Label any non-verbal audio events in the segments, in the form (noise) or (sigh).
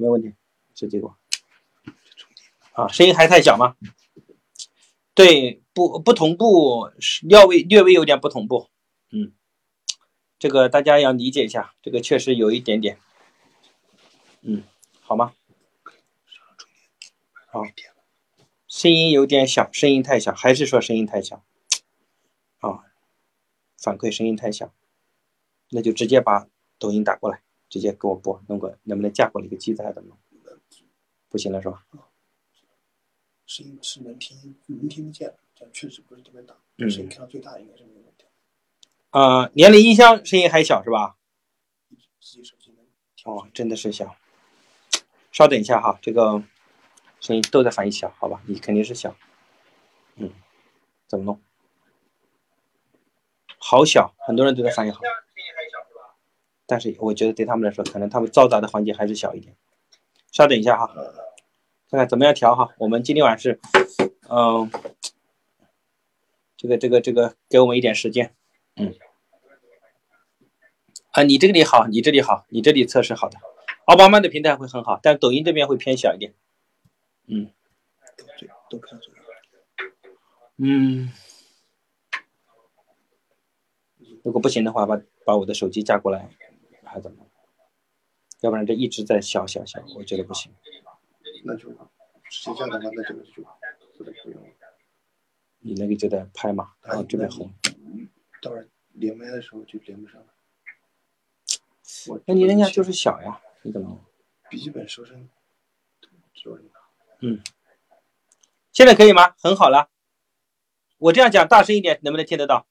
没有问题？是这个啊，声音还太小吗？对，不不同步，略微略微有点不同步。嗯，这个大家要理解一下，这个确实有一点点。嗯，好吗？好，声音有点小，声音太小，还是说声音太小？啊，反馈声音太小，那就直接把抖音打过来，直接给我播，弄个能不能架过来一个机子还怎么？不行了是吧？声音是能听，能听得见，但确实不是特别大。声音开到最大应该是没有问题。啊，连了音箱声音还小是吧？自己手机能。哦，真的是小。稍等一下哈，这个声音都在反应小，好吧？你肯定是小。嗯，怎么弄？好小，很多人都在反应好。但是我觉得对他们来说，可能他们嘈杂的环节还是小一点。稍等一下哈。看看怎么样调哈，我们今天晚上是，嗯，这个这个这个，给我们一点时间，嗯，啊，你这里好，你这里好，你这里测试好的，奥巴马的平台会很好，但抖音这边会偏小一点，嗯，如果不行的话，把把我的手机架过来，还怎么？要不然这一直在小小小，我觉得不行。那就谁家的话，那这个就不用。你那个就在拍嘛，然后这边红。到时候连麦的时候就连不上了。我那你人家就是小呀，你怎么？笔记本收声嗯。现在可以吗？很好了。我这样讲大声一点，能不能听得到？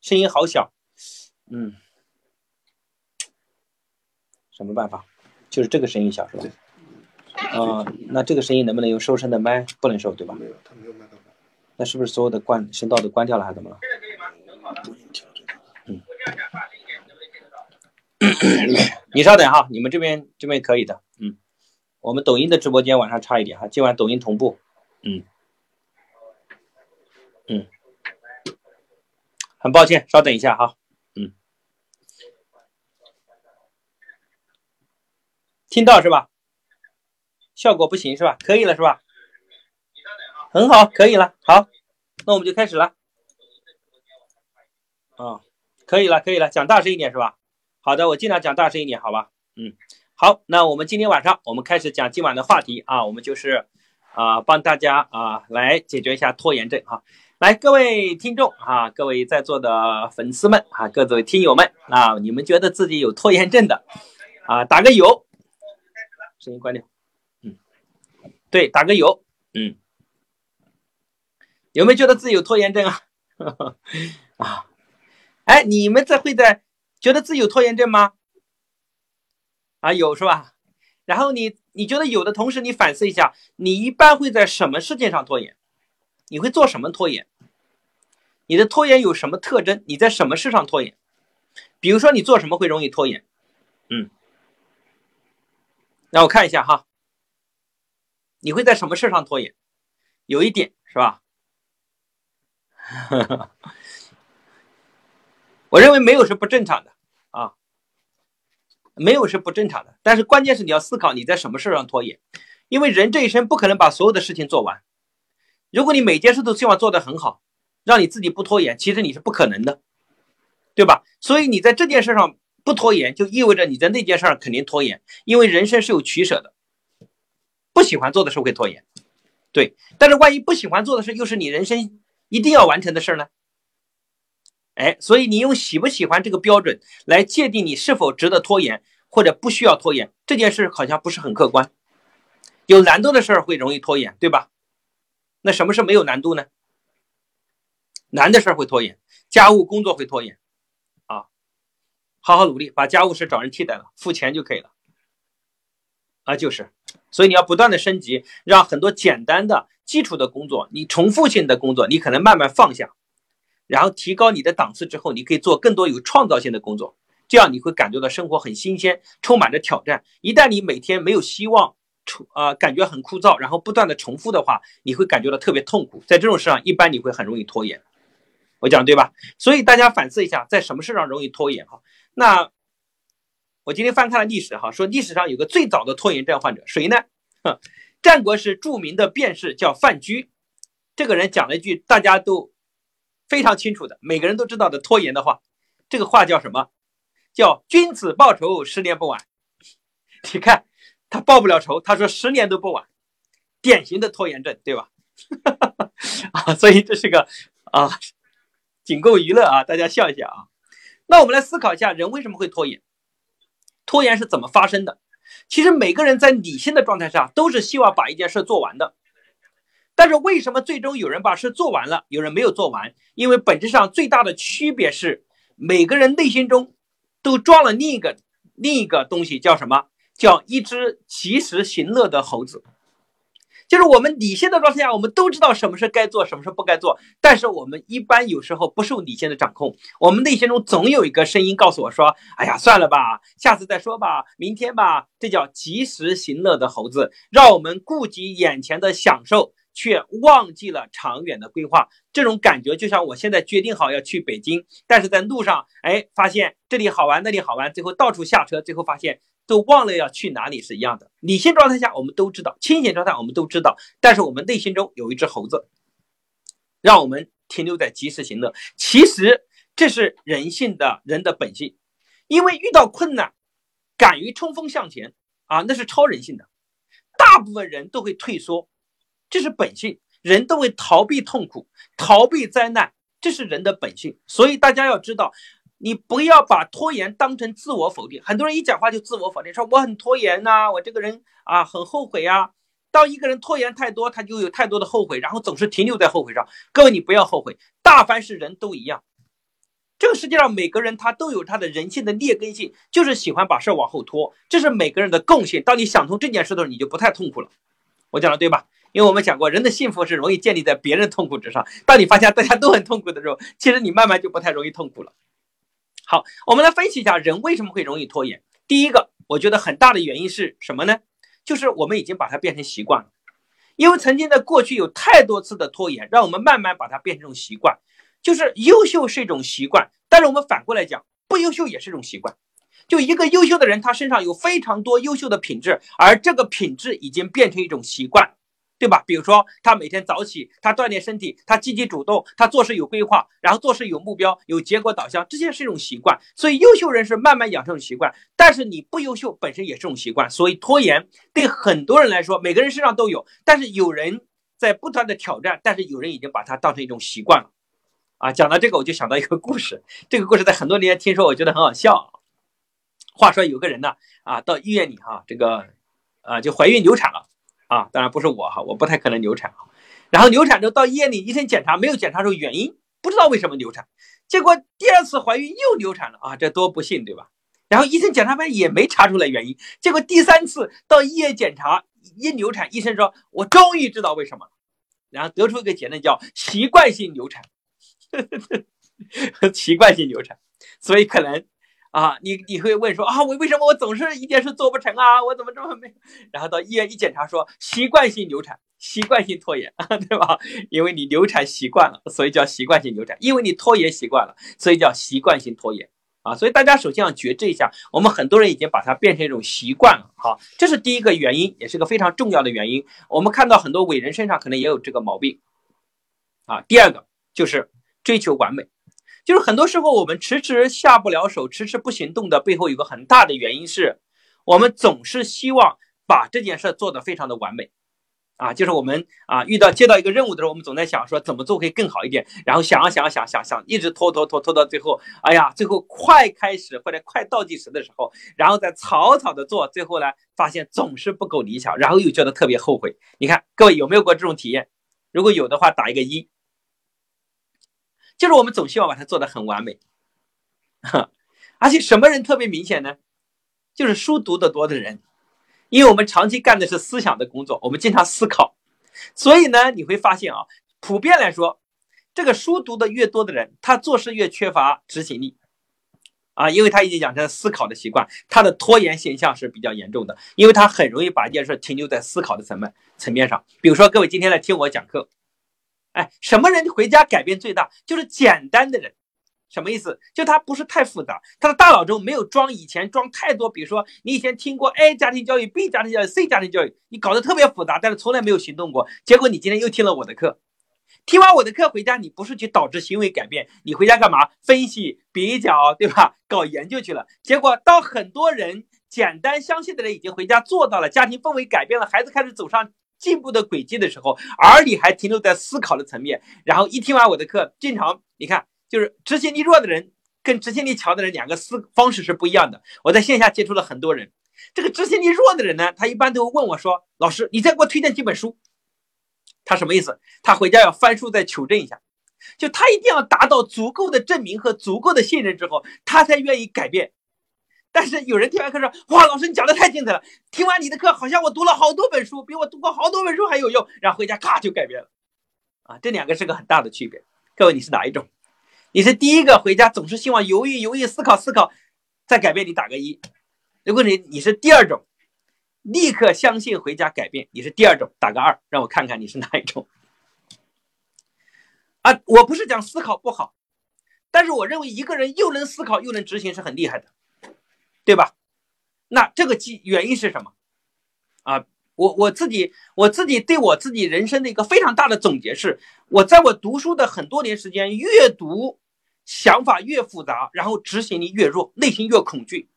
声音好小。嗯。什么办法？就是这个声音小是吧？啊，那这个声音能不能用收声的麦？不能收，对吧？没有，他没有麦克风。那是不是所有的关声道都关掉了，还是怎么了？嗯。你稍等哈，你们这边这边可以的。嗯。我们抖音的直播间晚上差一点哈，今晚抖音同步。嗯。嗯。很抱歉，稍等一下哈。嗯。听到是吧？效果不行是吧？可以了是吧？很好，可以了。好，那我们就开始了。啊，可以了，可以了，讲大声一点是吧？好的，我尽量讲大声一点，好吧？嗯，好，那我们今天晚上我们开始讲今晚的话题啊，我们就是啊帮大家啊来解决一下拖延症哈。来，各位听众啊，各位在座的粉丝们啊，各位听友们啊，你们觉得自己有拖延症的啊，打个有。声音关掉。嗯对，打个有，嗯，有没有觉得自己有拖延症啊？(laughs) 啊，哎，你们在会在觉得自己有拖延症吗？啊，有是吧？然后你你觉得有的同时，你反思一下，你一般会在什么事情上拖延？你会做什么拖延？你的拖延有什么特征？你在什么事上拖延？比如说你做什么会容易拖延？嗯，让我看一下哈。你会在什么事上拖延？有一点是吧？(laughs) 我认为没有是不正常的啊，没有是不正常的。但是关键是你要思考你在什么事上拖延，因为人这一生不可能把所有的事情做完。如果你每件事都希望做得很好，让你自己不拖延，其实你是不可能的，对吧？所以你在这件事上不拖延，就意味着你在那件事上肯定拖延，因为人生是有取舍的。不喜欢做的事会拖延，对。但是万一不喜欢做的事又是你人生一定要完成的事呢？哎，所以你用喜不喜欢这个标准来界定你是否值得拖延或者不需要拖延这件事，好像不是很客观。有难度的事儿会容易拖延，对吧？那什么是没有难度呢？难的事儿会拖延，家务工作会拖延。好好努力，把家务事找人替代了，付钱就可以了。啊，就是。所以你要不断的升级，让很多简单的基础的工作，你重复性的工作，你可能慢慢放下，然后提高你的档次之后，你可以做更多有创造性的工作，这样你会感觉到生活很新鲜，充满着挑战。一旦你每天没有希望，重啊感觉很枯燥，然后不断的重复的话，你会感觉到特别痛苦。在这种事上，一般你会很容易拖延。我讲对吧？所以大家反思一下，在什么事上容易拖延哈？那我今天翻看了历史哈，说历史上有个最早的拖延症患者，谁呢？战国时著名的辩士叫范雎，这个人讲了一句大家都非常清楚的，每个人都知道的拖延的话，这个话叫什么？叫君子报仇，十年不晚。你看他报不了仇，他说十年都不晚，典型的拖延症，对吧？(laughs) 啊，所以这是个啊，仅供娱乐啊，大家笑一笑啊。那我们来思考一下，人为什么会拖延？拖延是怎么发生的？其实每个人在理性的状态下都是希望把一件事做完的，但是为什么最终有人把事做完了，有人没有做完？因为本质上最大的区别是，每个人内心中都装了另一个另一个东西，叫什么？叫一只及时行乐的猴子。就是我们理性的状态下，我们都知道什么是该做，什么是不该做，但是我们一般有时候不受理性的掌控，我们内心中总有一个声音告诉我说：“哎呀，算了吧，下次再说吧，明天吧。”这叫及时行乐的猴子，让我们顾及眼前的享受，却忘记了长远的规划。这种感觉就像我现在决定好要去北京，但是在路上，哎，发现这里好玩，那里好玩，最后到处下车，最后发现。都忘了要去哪里是一样的。理性状态下我们都知道，清醒状态我们都知道，但是我们内心中有一只猴子，让我们停留在及时行乐。其实这是人性的人的本性，因为遇到困难，敢于冲锋向前啊，那是超人性的。大部分人都会退缩，这是本性，人都会逃避痛苦，逃避灾难，这是人的本性。所以大家要知道。你不要把拖延当成自我否定，很多人一讲话就自我否定，说我很拖延呐，我这个人啊很后悔呀。当一个人拖延太多，他就有太多的后悔，然后总是停留在后悔上。各位，你不要后悔，大凡是人都一样，这个世界上每个人他都有他的人性的劣根性，就是喜欢把事儿往后拖，这是每个人的共性。当你想通这件事的时候，你就不太痛苦了。我讲的对吧？因为我们讲过，人的幸福是容易建立在别人痛苦之上。当你发现大家都很痛苦的时候，其实你慢慢就不太容易痛苦了。好，我们来分析一下人为什么会容易拖延。第一个，我觉得很大的原因是什么呢？就是我们已经把它变成习惯了。因为曾经在过去有太多次的拖延，让我们慢慢把它变成一种习惯。就是优秀是一种习惯，但是我们反过来讲，不优秀也是一种习惯。就一个优秀的人，他身上有非常多优秀的品质，而这个品质已经变成一种习惯。对吧？比如说，他每天早起，他锻炼身体，他积极主动，他做事有规划，然后做事有目标，有结果导向，这些是一种习惯。所以，优秀人是慢慢养成习惯。但是，你不优秀本身也是种习惯。所以，拖延对很多人来说，每个人身上都有。但是，有人在不断的挑战，但是有人已经把它当成一种习惯了。啊，讲到这个，我就想到一个故事。这个故事在很多年听说，我觉得很好笑。话说，有个人呢，啊，到医院里哈，这个，啊，就怀孕流产了。啊，当然不是我哈，我不太可能流产啊。然后流产之后到医院里，医生检查没有检查出原因，不知道为什么流产。结果第二次怀孕又流产了啊，这多不幸对吧？然后医生检查完也没查出来原因。结果第三次到医院检查一流产，医生说我终于知道为什么了，然后得出一个结论叫习惯性流产，(laughs) 习惯性流产，所以可能。啊，你你会问说啊，我为什么我总是一件事做不成啊？我怎么这么没？然后到医院一检查说习惯性流产，习惯性拖延，(laughs) 对吧？因为你流产习惯了，所以叫习惯性流产；因为你拖延习惯了，所以叫习惯性拖延啊。所以大家首先要觉知一下，我们很多人已经把它变成一种习惯了。好，这是第一个原因，也是个非常重要的原因。我们看到很多伟人身上可能也有这个毛病啊。第二个就是追求完美。就是很多时候我们迟迟下不了手、迟迟不行动的背后，有个很大的原因是，我们总是希望把这件事做得非常的完美，啊，就是我们啊遇到接到一个任务的时候，我们总在想说怎么做可以更好一点，然后想啊想啊想想想，一直拖拖拖拖到最后，哎呀，最后快开始或者快倒计时的时候，然后再草草的做，最后呢发现总是不够理想，然后又觉得特别后悔。你看各位有没有过这种体验？如果有的话，打一个一。就是我们总希望把它做得很完美，哈而且什么人特别明显呢？就是书读得多的人，因为我们长期干的是思想的工作，我们经常思考，所以呢，你会发现啊，普遍来说，这个书读的越多的人，他做事越缺乏执行力，啊，因为他已经养成了思考的习惯，他的拖延现象是比较严重的，因为他很容易把一件事停留在思考的层面层面上。比如说，各位今天来听我讲课。哎，什么人回家改变最大？就是简单的人，什么意思？就他不是太复杂，他的大脑中没有装以前装太多，比如说你以前听过 A 家庭教育、B 家庭教育、C 家庭教育，你搞得特别复杂，但是从来没有行动过。结果你今天又听了我的课，听完我的课回家，你不是去导致行为改变，你回家干嘛？分析、比较，对吧？搞研究去了。结果当很多人简单相信的人已经回家做到了，家庭氛围改变了，孩子开始走上进步的轨迹的时候，而你还停留在思考的层面，然后一听完我的课，经常你看。就是执行力弱的人跟执行力强的人两个思方式是不一样的。我在线下接触了很多人，这个执行力弱的人呢，他一般都会问我说：“老师，你再给我推荐几本书。”他什么意思？他回家要翻书再求证一下，就他一定要达到足够的证明和足够的信任之后，他才愿意改变。但是有人听完课说：“哇，老师你讲的太精彩了！听完你的课，好像我读了好多本书，比我读过好多本书还有用。”然后回家咔就改变了。啊，这两个是个很大的区别。各位，你是哪一种？你是第一个回家总是希望犹豫犹豫思考思考再改变，你打个一。如果你你是第二种，立刻相信回家改变，你是第二种，打个二，让我看看你是哪一种。啊，我不是讲思考不好，但是我认为一个人又能思考又能执行是很厉害的，对吧？那这个基原因是什么？啊？我我自己我自己对我自己人生的一个非常大的总结是，我在我读书的很多年时间，越读想法越复杂，然后执行力越弱，内心越恐惧，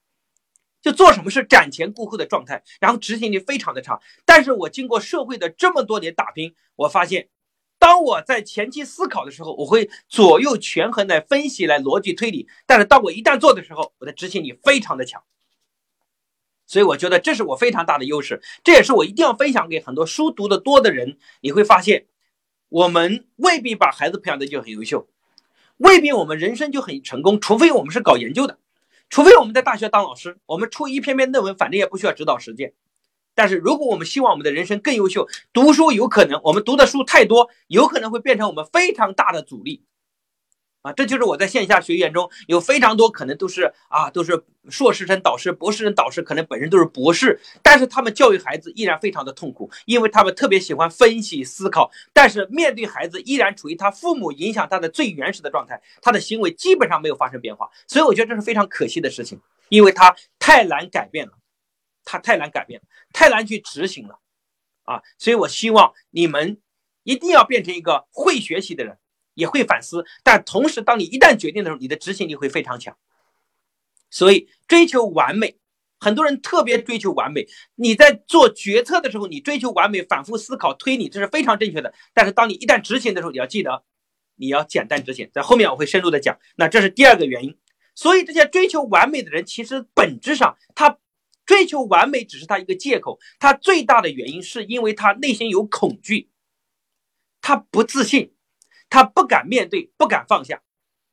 就做什么事瞻前顾后的状态，然后执行力非常的差。但是我经过社会的这么多年打拼，我发现，当我在前期思考的时候，我会左右权衡来分析、来逻辑推理，但是当我一旦做的时候，我的执行力非常的强。所以我觉得这是我非常大的优势，这也是我一定要分享给很多书读的多的人。你会发现，我们未必把孩子培养的就很优秀，未必我们人生就很成功，除非我们是搞研究的，除非我们在大学当老师，我们出一篇篇论文，反正也不需要指导实践。但是如果我们希望我们的人生更优秀，读书有可能我们读的书太多，有可能会变成我们非常大的阻力。啊，这就是我在线下学员中有非常多可能都是啊，都是硕士生导师、博士生导师，可能本身都是博士，但是他们教育孩子依然非常的痛苦，因为他们特别喜欢分析思考，但是面对孩子依然处于他父母影响他的最原始的状态，他的行为基本上没有发生变化，所以我觉得这是非常可惜的事情，因为他太难改变了，他太难改变了，太难去执行了，啊，所以我希望你们一定要变成一个会学习的人。也会反思，但同时，当你一旦决定的时候，你的执行力会非常强。所以，追求完美，很多人特别追求完美。你在做决策的时候，你追求完美，反复思考、推理，这是非常正确的。但是，当你一旦执行的时候，你要记得，你要简单执行。在后面我会深入的讲。那这是第二个原因。所以，这些追求完美的人，其实本质上，他追求完美只是他一个借口。他最大的原因是因为他内心有恐惧，他不自信。他不敢面对，不敢放下，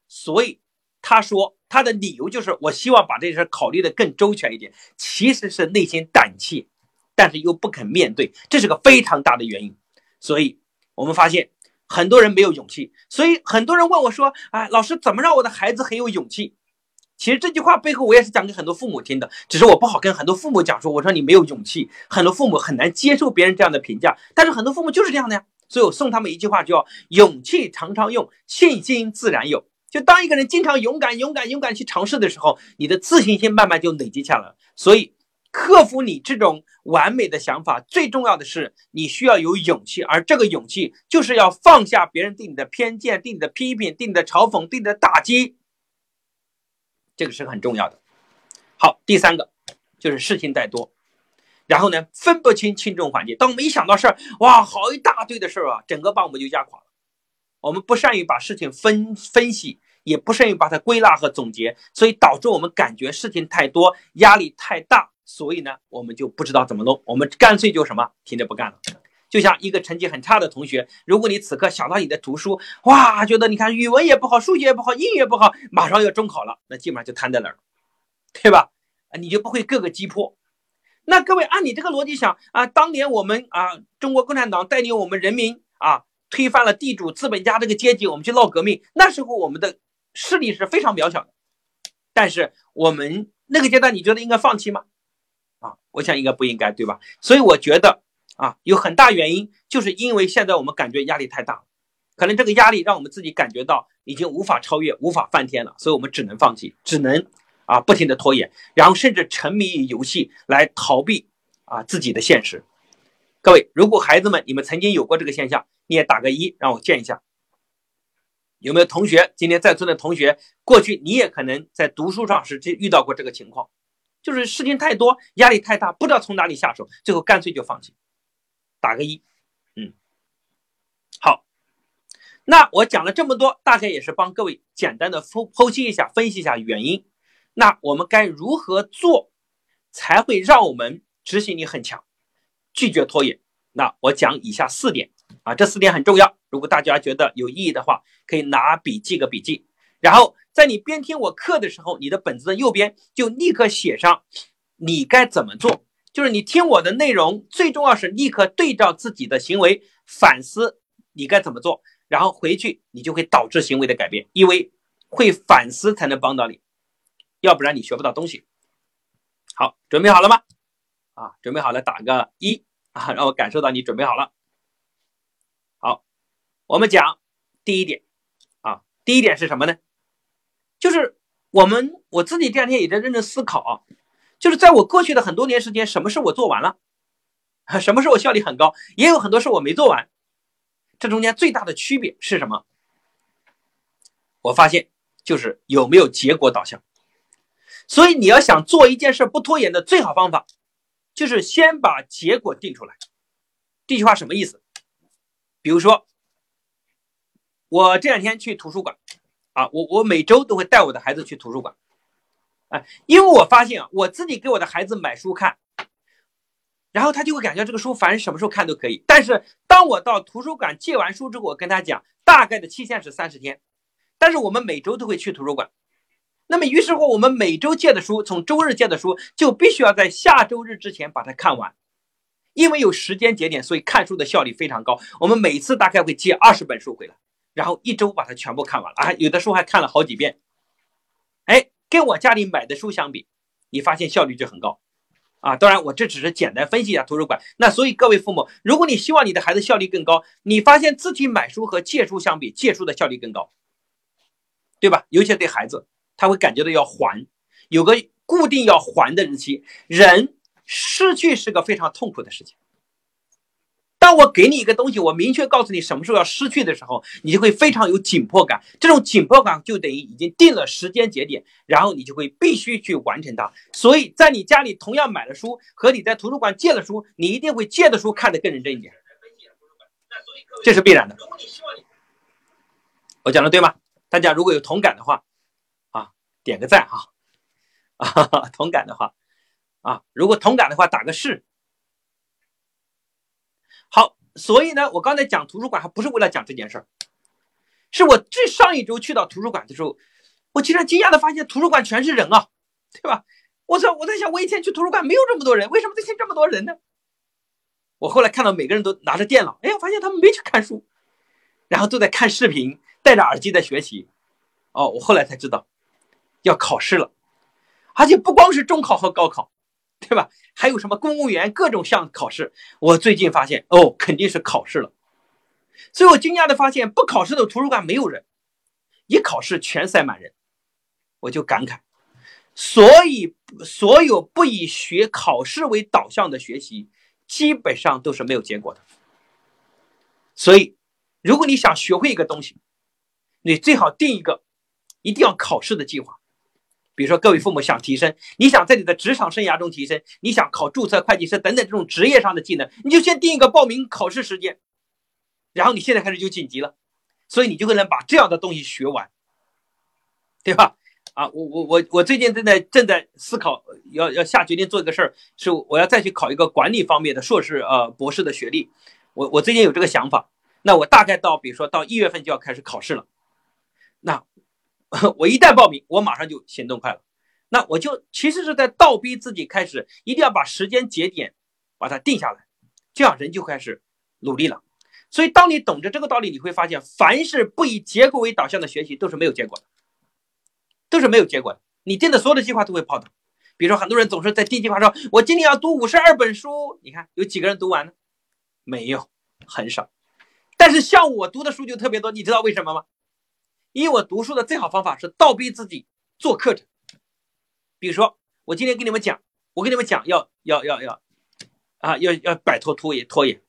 所以他说他的理由就是我希望把这事考虑的更周全一点。其实是内心胆怯，但是又不肯面对，这是个非常大的原因。所以我们发现很多人没有勇气。所以很多人问我说：“哎，老师怎么让我的孩子很有勇气？”其实这句话背后我也是讲给很多父母听的，只是我不好跟很多父母讲说，我说你没有勇气，很多父母很难接受别人这样的评价。但是很多父母就是这样的呀。所以我送他们一句话，叫“勇气常常用，信心自然有”。就当一个人经常勇敢、勇敢、勇敢去尝试的时候，你的自信心慢慢就累积下来。所以，克服你这种完美的想法，最重要的是你需要有勇气，而这个勇气就是要放下别人对你的偏见、对你的批评、对你的嘲讽、对你的打击，这个是很重要的。好，第三个就是事情太多。然后呢，分不清轻重缓急。当我们一想到事儿，哇，好一大堆的事儿啊，整个把我们就压垮了。我们不善于把事情分分析，也不善于把它归纳和总结，所以导致我们感觉事情太多，压力太大。所以呢，我们就不知道怎么弄，我们干脆就什么停着不干了。就像一个成绩很差的同学，如果你此刻想到你的读书，哇，觉得你看语文也不好，数学也不好，英语也不好，马上要中考了，那基本上就瘫在那儿，对吧？你就不会各个击破。那各位按你这个逻辑想啊，当年我们啊，中国共产党带领我们人民啊，推翻了地主资本家这个阶级，我们去闹革命。那时候我们的势力是非常渺小的，但是我们那个阶段，你觉得应该放弃吗？啊，我想应该不应该，对吧？所以我觉得啊，有很大原因，就是因为现在我们感觉压力太大，可能这个压力让我们自己感觉到已经无法超越、无法翻天了，所以我们只能放弃，只能啊不停的拖延，然后甚至沉迷于游戏来逃避啊自己的现实。各位，如果孩子们你们曾经有过这个现象，你也打个一，让我见一下。有没有同学？今天在座的同学，过去你也可能在读书上是遇到过这个情况，就是事情太多，压力太大，不知道从哪里下手，最后干脆就放弃。打个一，嗯，好。那我讲了这么多，大概也是帮各位简单的剖剖析一下、分析一下原因。那我们该如何做，才会让我们执行力很强，拒绝拖延？那我讲以下四点啊，这四点很重要。如果大家觉得有意义的话，可以拿笔记个笔记。然后在你边听我课的时候，你的本子的右边就立刻写上你该怎么做。就是你听我的内容，最重要是立刻对照自己的行为反思你该怎么做。然后回去，你就会导致行为的改变，因为会反思才能帮到你，要不然你学不到东西。好，准备好了吗？啊，准备好了，打个一啊，让我感受到你准备好了。好，我们讲第一点啊，第一点是什么呢？就是我们我自己这两天也在认真思考啊，就是在我过去的很多年时间，什么事我做完了，什么事我效率很高，也有很多事我没做完。这中间最大的区别是什么？我发现就是有没有结果导向。所以你要想做一件事不拖延的最好方法，就是先把结果定出来。这句话什么意思？比如说，我这两天去图书馆啊，我我每周都会带我的孩子去图书馆，哎，因为我发现啊，我自己给我的孩子买书看。然后他就会感觉这个书反正什么时候看都可以。但是当我到图书馆借完书之后，我跟他讲，大概的期限是三十天。但是我们每周都会去图书馆，那么于是乎，我们每周借的书，从周日借的书，就必须要在下周日之前把它看完，因为有时间节点，所以看书的效率非常高。我们每次大概会借二十本书回来，然后一周把它全部看完了啊，有的书还看了好几遍。哎，跟我家里买的书相比，你发现效率就很高。啊，当然，我这只是简单分析一下图书馆。那所以各位父母，如果你希望你的孩子效率更高，你发现自己买书和借书相比，借书的效率更高，对吧？尤其对孩子，他会感觉到要还，有个固定要还的日期。人失去是个非常痛苦的事情。当我给你一个东西，我明确告诉你什么时候要失去的时候，你就会非常有紧迫感。这种紧迫感就等于已经定了时间节点，然后你就会必须去完成它。所以在你家里同样买了书，和你在图书馆借了书，你一定会借的书看得更认真一点，这是必然的。我讲的对吗？大家如果有同感的话，啊，点个赞哈。啊，同感的话，啊，如果同感的话，打个是。好，所以呢，我刚才讲图书馆还不是为了讲这件事儿，是我这上一周去到图书馆的时候，我竟然惊讶的发现图书馆全是人啊，对吧？我操，我在想，我以前去图书馆没有这么多人，为什么这天这么多人呢？我后来看到每个人都拿着电脑，哎，我发现他们没去看书，然后都在看视频，戴着耳机在学习。哦，我后来才知道，要考试了，而且不光是中考和高考。对吧？还有什么公务员各种项考试？我最近发现哦，肯定是考试了。所以我惊讶的发现，不考试的图书馆没有人，一考试全塞满人。我就感慨，所以所有不以学考试为导向的学习，基本上都是没有结果的。所以，如果你想学会一个东西，你最好定一个一定要考试的计划。比如说，各位父母想提升，你想在你的职场生涯中提升，你想考注册会计师等等这种职业上的技能，你就先定一个报名考试时间，然后你现在开始就紧急了，所以你就会能把这样的东西学完，对吧？啊，我我我我最近正在正在思考，要要下决定做一个事儿，是我要再去考一个管理方面的硕士呃博士的学历，我我最近有这个想法，那我大概到比如说到一月份就要开始考试了，那。(laughs) 我一旦报名，我马上就行动快了。那我就其实是在倒逼自己开始，一定要把时间节点把它定下来，这样人就开始努力了。所以，当你懂得这个道理，你会发现，凡是不以结果为导向的学习都是没有结果的，都是没有结果的。你定的所有的计划都会泡汤。比如说，很多人总是在定计划说：“我今年要读五十二本书。”你看有几个人读完呢？没有，很少。但是像我读的书就特别多，你知道为什么吗？因为我读书的最好方法是倒逼自己做课程。比如说，我今天跟你们讲，我跟你们讲要要要要啊，要要摆脱拖延拖延。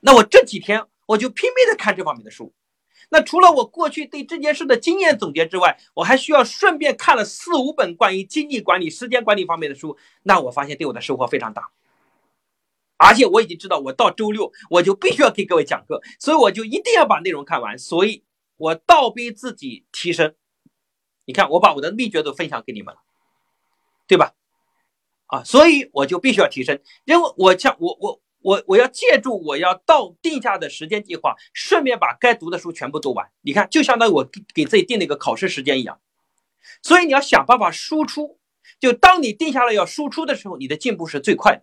那我这几天我就拼命的看这方面的书。那除了我过去对这件事的经验总结之外，我还需要顺便看了四五本关于经济管理、时间管理方面的书。那我发现对我的收获非常大。而且我已经知道，我到周六我就必须要给各位讲课，所以我就一定要把内容看完。所以我倒逼自己提升。你看，我把我的秘诀都分享给你们了，对吧？啊，所以我就必须要提升，因为我像我我我我要借助我要到定下的时间计划，顺便把该读的书全部读完。你看，就相当于我给自己定了一个考试时间一样。所以你要想办法输出，就当你定下来要输出的时候，你的进步是最快的。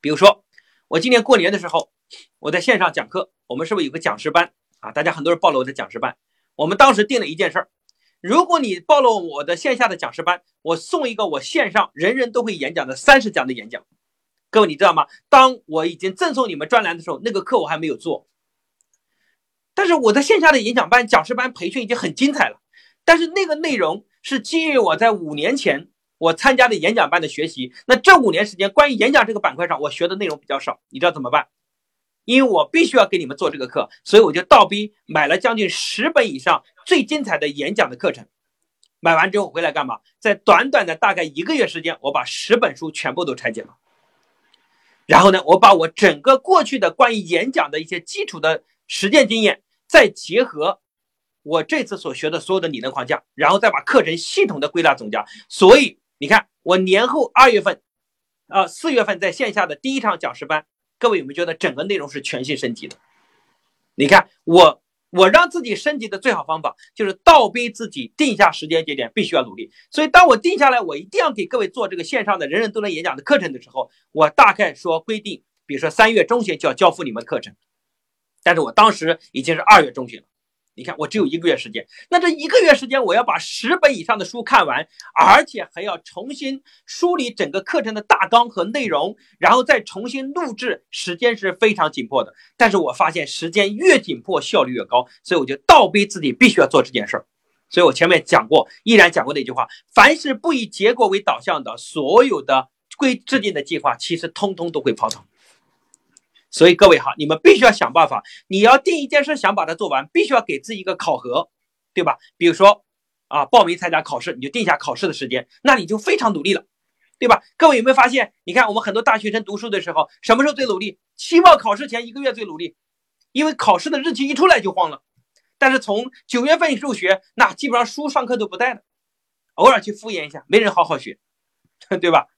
比如说，我今年过年的时候，我在线上讲课，我们是不是有个讲师班啊？大家很多人报了我的讲师班。我们当时定了一件事儿，如果你报了我的线下的讲师班，我送一个我线上人人都会演讲的三十讲的演讲。各位你知道吗？当我已经赠送你们专栏的时候，那个课我还没有做。但是我在线下的演讲班、讲师班培训已经很精彩了。但是那个内容是基于我在五年前。我参加的演讲班的学习，那这五年时间，关于演讲这个板块上，我学的内容比较少。你知道怎么办？因为我必须要给你们做这个课，所以我就倒逼买了将近十本以上最精彩的演讲的课程。买完之后回来干嘛？在短短的大概一个月时间，我把十本书全部都拆解了。然后呢，我把我整个过去的关于演讲的一些基础的实践经验，再结合我这次所学的所有的理论框架，然后再把课程系统的归纳总结。所以。你看，我年后二月份，啊四月份在线下的第一场讲师班，各位有没有觉得整个内容是全新升级的？你看，我我让自己升级的最好方法就是倒逼自己定下时间节点，必须要努力。所以，当我定下来，我一定要给各位做这个线上的人人都能演讲的课程的时候，我大概说规定，比如说三月中旬就要交付你们课程，但是我当时已经是二月中旬了。你看，我只有一个月时间，那这一个月时间，我要把十本以上的书看完，而且还要重新梳理整个课程的大纲和内容，然后再重新录制，时间是非常紧迫的。但是我发现时间越紧迫，效率越高，所以我就倒逼自己必须要做这件事儿。所以我前面讲过，依然讲过那句话：凡是不以结果为导向的，所有的规制定的计划，其实通通都会泡汤。所以各位哈，你们必须要想办法。你要定一件事，想把它做完，必须要给自己一个考核，对吧？比如说啊，报名参加考试，你就定下考试的时间，那你就非常努力了，对吧？各位有没有发现？你看我们很多大学生读书的时候，什么时候最努力？期末考试前一个月最努力，因为考试的日期一出来就慌了。但是从九月份入学，那基本上书上课都不带了，偶尔去敷衍一下，没人好好学，(laughs) 对吧？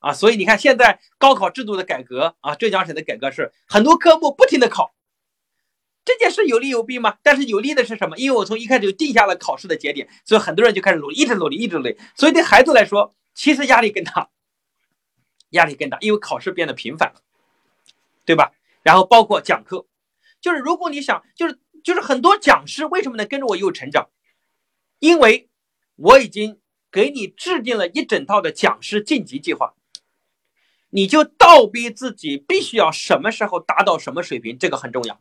啊，所以你看，现在高考制度的改革啊，浙江省的改革是很多科目不停的考，这件事有利有弊吗？但是有利的是什么？因为我从一开始就定下了考试的节点，所以很多人就开始努力，一直努力，一直努力。所以对孩子来说，其实压力更大，压力更大，因为考试变得频繁了，对吧？然后包括讲课，就是如果你想，就是就是很多讲师为什么能跟着我有成长？因为我已经给你制定了一整套的讲师晋级计划。你就倒逼自己，必须要什么时候达到什么水平，这个很重要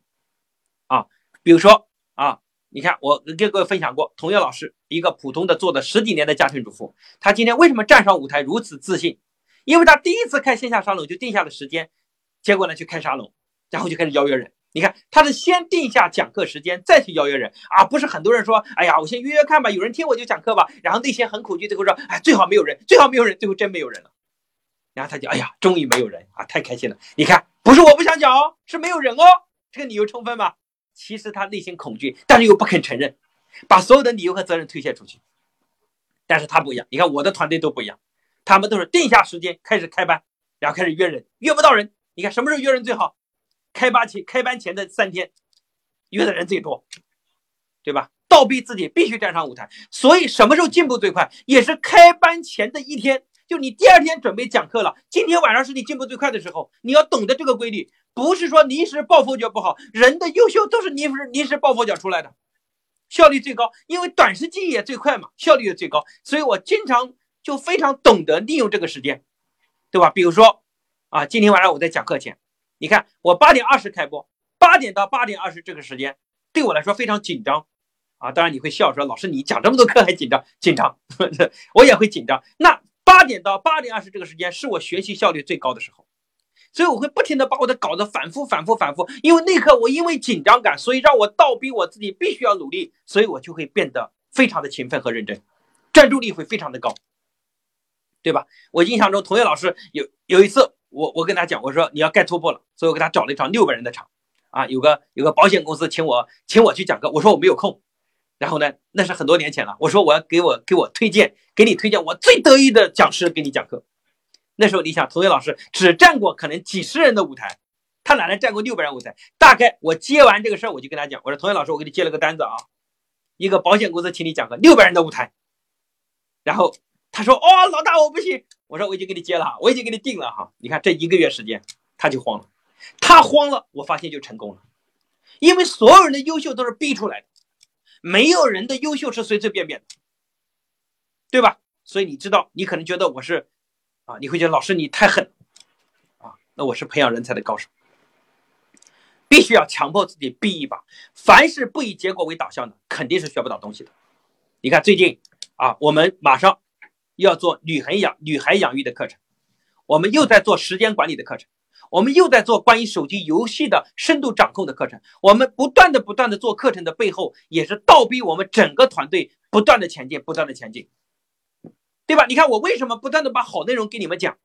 啊。比如说啊，你看我跟各位分享过，童瑶老师一个普通的做了十几年的家庭主妇，她今天为什么站上舞台如此自信？因为她第一次开线下沙龙就定下了时间，结果呢去开沙龙，然后就开始邀约人。你看她是先定下讲课时间，再去邀约人，而不是很多人说，哎呀，我先约约看吧，有人听我就讲课吧，然后内心很恐惧，最后说，哎，最好没有人，最好没有人，最后真没有人了。然后他就哎呀，终于没有人啊，太开心了！你看，不是我不想讲哦，是没有人哦，这个理由充分吗？其实他内心恐惧，但是又不肯承认，把所有的理由和责任推卸出去。但是他不一样，你看我的团队都不一样，他们都是定下时间开始开班，然后开始约人，约不到人。你看什么时候约人最好？开班前开班前的三天，约的人最多，对吧？倒逼自己必须站上舞台，所以什么时候进步最快，也是开班前的一天。就你第二天准备讲课了，今天晚上是你进步最快的时候。你要懂得这个规律，不是说临时抱佛脚不好，人的优秀都是临时临时抱佛脚出来的，效率最高，因为短时记忆也最快嘛，效率也最高。所以我经常就非常懂得利用这个时间，对吧？比如说啊，今天晚上我在讲课前，你看我八点二十开播，八点到八点二十这个时间对我来说非常紧张啊。当然你会笑说，老师你讲这么多课还紧张？紧张，(laughs) 我也会紧张。那八点到八点二十这个时间是我学习效率最高的时候，所以我会不停的把我的稿子反复、反复、反复。因为那刻我因为紧张感，所以让我倒逼我自己必须要努力，所以我就会变得非常的勤奋和认真，专注力会非常的高。对吧？我印象中，同学老师有有一次，我我跟他讲，我说你要该突破了，所以我给他找了一场六百人的场，啊，有个有个保险公司请我请我去讲课，我说我没有空，然后呢，那是很多年前了，我说我要给我给我推荐，给你推荐我最得意的讲师给你讲课。那时候你想，同学老师只站过可能几十人的舞台，他哪能站过六百人舞台？大概我接完这个事儿，我就跟他讲，我说同学老师，我给你接了个单子啊，一个保险公司请你讲课，六百人的舞台，然后。他说：“哦，老大，我不行。”我说：“我已经给你接了，我已经给你定了哈。你看这一个月时间，他就慌了，他慌了，我发现就成功了，因为所有人的优秀都是逼出来的，没有人的优秀是随随便便的，对吧？所以你知道，你可能觉得我是啊，你会觉得老师你太狠啊，那我是培养人才的高手，必须要强迫自己逼一把，凡是不以结果为导向的，肯定是学不到东西的。你看最近啊，我们马上。”要做女孩养女孩养育的课程，我们又在做时间管理的课程，我们又在做关于手机游戏的深度掌控的课程。我们不断的不断的做课程的背后，也是倒逼我们整个团队不断的前进，不断的前进，对吧？你看我为什么不断的把好内容给你们讲？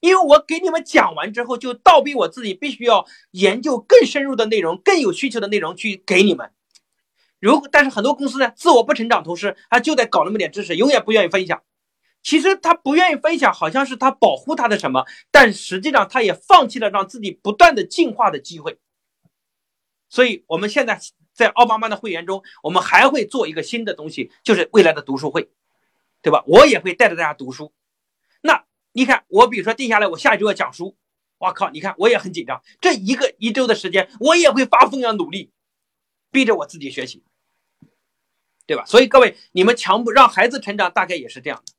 因为我给你们讲完之后，就倒逼我自己必须要研究更深入的内容，更有需求的内容去给你们。如但是很多公司呢，自我不成长，同时他就在搞那么点知识，永远不愿意分享。其实他不愿意分享，好像是他保护他的什么，但实际上他也放弃了让自己不断的进化的机会。所以，我们现在在奥巴马的会员中，我们还会做一个新的东西，就是未来的读书会，对吧？我也会带着大家读书。那你看，我比如说定下来，我下一周要讲书，我靠，你看我也很紧张。这一个一周的时间，我也会发疯一样努力，逼着我自己学习，对吧？所以各位，你们强迫让孩子成长，大概也是这样的。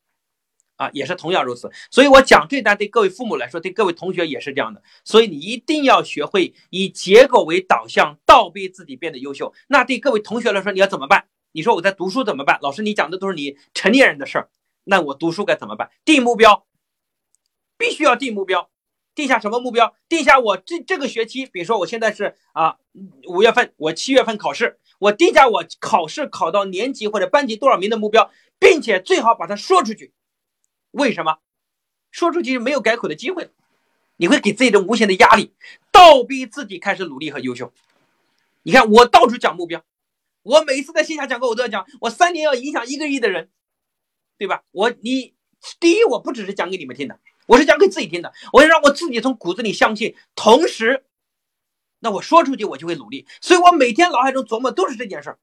啊，也是同样如此，所以我讲这段对各位父母来说，对各位同学也是这样的。所以你一定要学会以结果为导向，倒逼自己变得优秀。那对各位同学来说，你要怎么办？你说我在读书怎么办？老师，你讲的都是你成年人的事儿，那我读书该怎么办？定目标，必须要定目标，定下什么目标？定下我这这个学期，比如说我现在是啊五月份，我七月份考试，我定下我考试考到年级或者班级多少名的目标，并且最好把它说出去。为什么说出去没有改口的机会？你会给自己的无形的压力，倒逼自己开始努力和优秀。你看，我到处讲目标，我每次在线下讲课，我都要讲，我三年要影响一个亿的人，对吧？我你第一，我不只是讲给你们听的，我是讲给自己听的，我要让我自己从骨子里相信。同时，那我说出去，我就会努力。所以我每天脑海中琢磨都是这件事儿。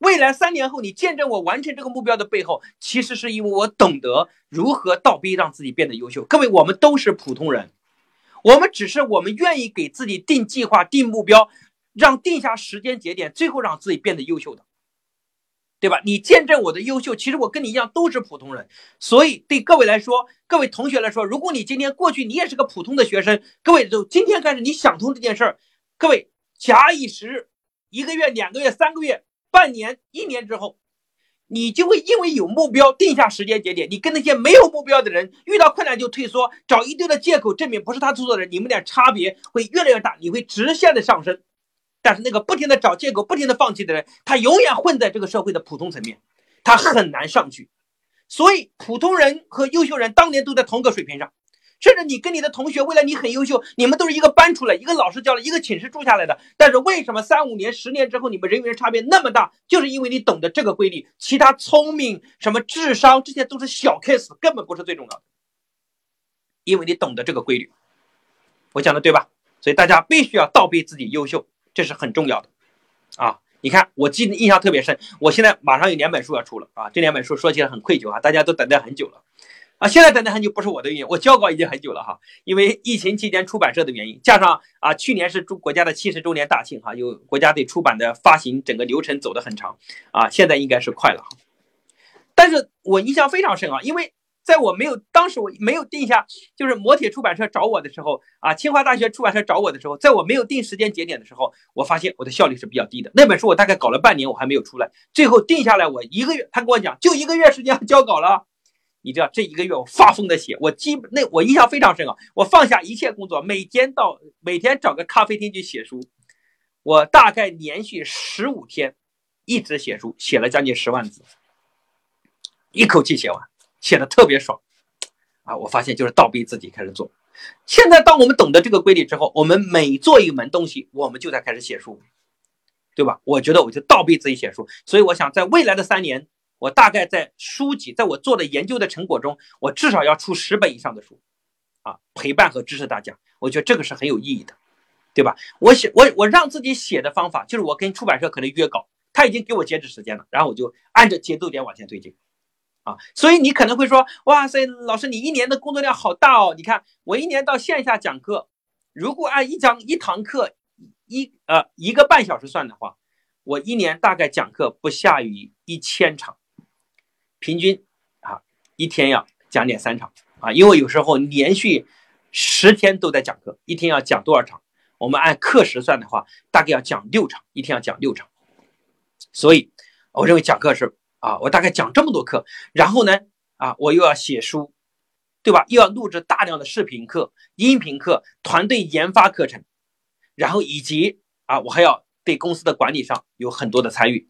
未来三年后，你见证我完成这个目标的背后，其实是因为我懂得如何倒逼让自己变得优秀。各位，我们都是普通人，我们只是我们愿意给自己定计划、定目标，让定下时间节点，最后让自己变得优秀的，对吧？你见证我的优秀，其实我跟你一样都是普通人。所以对各位来说，各位同学来说，如果你今天过去你也是个普通的学生，各位就今天开始你想通这件事儿，各位假以时日，一个月、两个月、三个月。半年、一年之后，你就会因为有目标定下时间节点，你跟那些没有目标的人遇到困难就退缩，找一堆的借口证明不是他做错的人，你们俩差别会越来越大，你会直线的上升。但是那个不停的找借口、不停的放弃的人，他永远混在这个社会的普通层面，他很难上去。所以，普通人和优秀人当年都在同个水平上。甚至你跟你的同学，未来你很优秀，你们都是一个班出来，一个老师教了，一个寝室住下来的。但是为什么三五年、十年之后，你们人员差别那么大？就是因为你懂得这个规律，其他聪明、什么智商，这些都是小 case，根本不是最重要的。因为你懂得这个规律，我讲的对吧？所以大家必须要倒逼自己优秀，这是很重要的啊！你看，我记得印象特别深，我现在马上有两本书要出了啊！这两本书说起来很愧疚啊，大家都等待很久了。啊，现在等待很久不是我的原因，我交稿已经很久了哈。因为疫情期间出版社的原因，加上啊，去年是中国家的七十周年大庆哈，有国家对出版的发行整个流程走得很长啊，现在应该是快了。但是我印象非常深啊，因为在我没有当时我没有定下，就是磨铁出版社找我的时候啊，清华大学出版社找我的时候，在我没有定时间节点的时候，我发现我的效率是比较低的。那本书我大概搞了半年，我还没有出来，最后定下来我一个月，他跟我讲就一个月时间交稿了。你知道这一个月我发疯的写，我基本那我印象非常深啊，我放下一切工作，每天到每天找个咖啡厅去写书，我大概连续十五天一直写书，写了将近十万字，一口气写完。写的特别爽，啊！我发现就是倒逼自己开始做。现在当我们懂得这个规律之后，我们每做一门东西，我们就在开始写书，对吧？我觉得我就倒逼自己写书。所以我想，在未来的三年，我大概在书籍，在我做的研究的成果中，我至少要出十本以上的书，啊，陪伴和支持大家。我觉得这个是很有意义的，对吧？我写我我让自己写的方法，就是我跟出版社可能约稿，他已经给我截止时间了，然后我就按着节奏点往前推进。啊，所以你可能会说，哇塞，老师，你一年的工作量好大哦！你看我一年到线下讲课，如果按一讲一堂课一呃一个半小时算的话，我一年大概讲课不下于一千场，平均啊一天要讲点三场啊，因为有时候连续十天都在讲课，一天要讲多少场？我们按课时算的话，大概要讲六场，一天要讲六场，所以我认为讲课是。啊，我大概讲这么多课，然后呢，啊，我又要写书，对吧？又要录制大量的视频课、音频课、团队研发课程，然后以及啊，我还要对公司的管理上有很多的参与，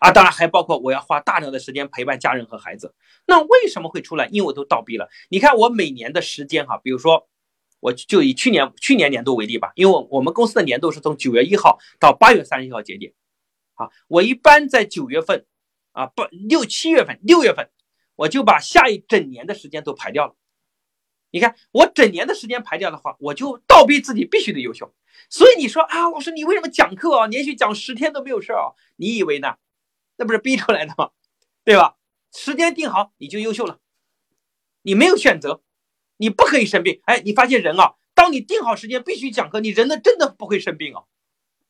啊，当然还包括我要花大量的时间陪伴家人和孩子。那为什么会出来？因为我都倒闭了。你看我每年的时间哈，比如说，我就以去年去年年度为例吧，因为我们公司的年度是从九月一号到八月三十一号节点，啊，我一般在九月份。啊，不，六七月份、六月份，我就把下一整年的时间都排掉了。你看，我整年的时间排掉的话，我就倒逼自己必须得优秀。所以你说啊，老师，你为什么讲课啊，连续讲十天都没有事儿啊？你以为呢？那不是逼出来的吗？对吧？时间定好，你就优秀了。你没有选择，你不可以生病。哎，你发现人啊，当你定好时间必须讲课，你人呢真的不会生病啊。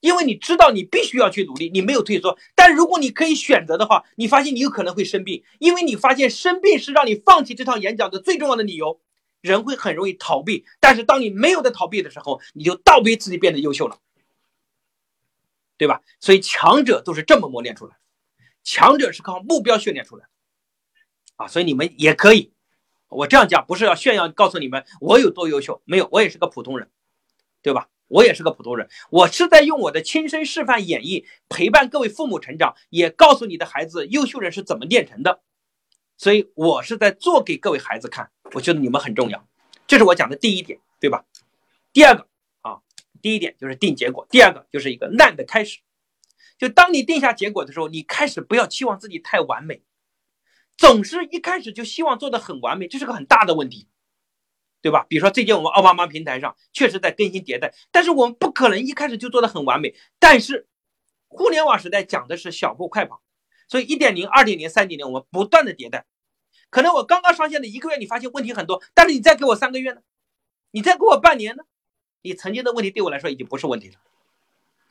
因为你知道你必须要去努力，你没有退缩。但如果你可以选择的话，你发现你有可能会生病，因为你发现生病是让你放弃这场演讲的最重要的理由。人会很容易逃避，但是当你没有的逃避的时候，你就倒逼自己变得优秀了，对吧？所以强者都是这么磨练出来，强者是靠目标训练出来的啊。所以你们也可以，我这样讲不是要炫耀，告诉你们我有多优秀，没有，我也是个普通人，对吧？我也是个普通人，我是在用我的亲身示范演绎，陪伴各位父母成长，也告诉你的孩子优秀人是怎么炼成的。所以我是在做给各位孩子看，我觉得你们很重要，这是我讲的第一点，对吧？第二个啊，第一点就是定结果，第二个就是一个烂的开始。就当你定下结果的时候，你开始不要期望自己太完美，总是一开始就希望做的很完美，这是个很大的问题。对吧？比如说最近我们奥巴马平台上确实在更新迭代，但是我们不可能一开始就做的很完美。但是，互联网时代讲的是小步快跑，所以一点零、二点零、三点零，我们不断的迭代。可能我刚刚上线的一个月，你发现问题很多，但是你再给我三个月呢？你再给我半年呢？你曾经的问题对我来说已经不是问题了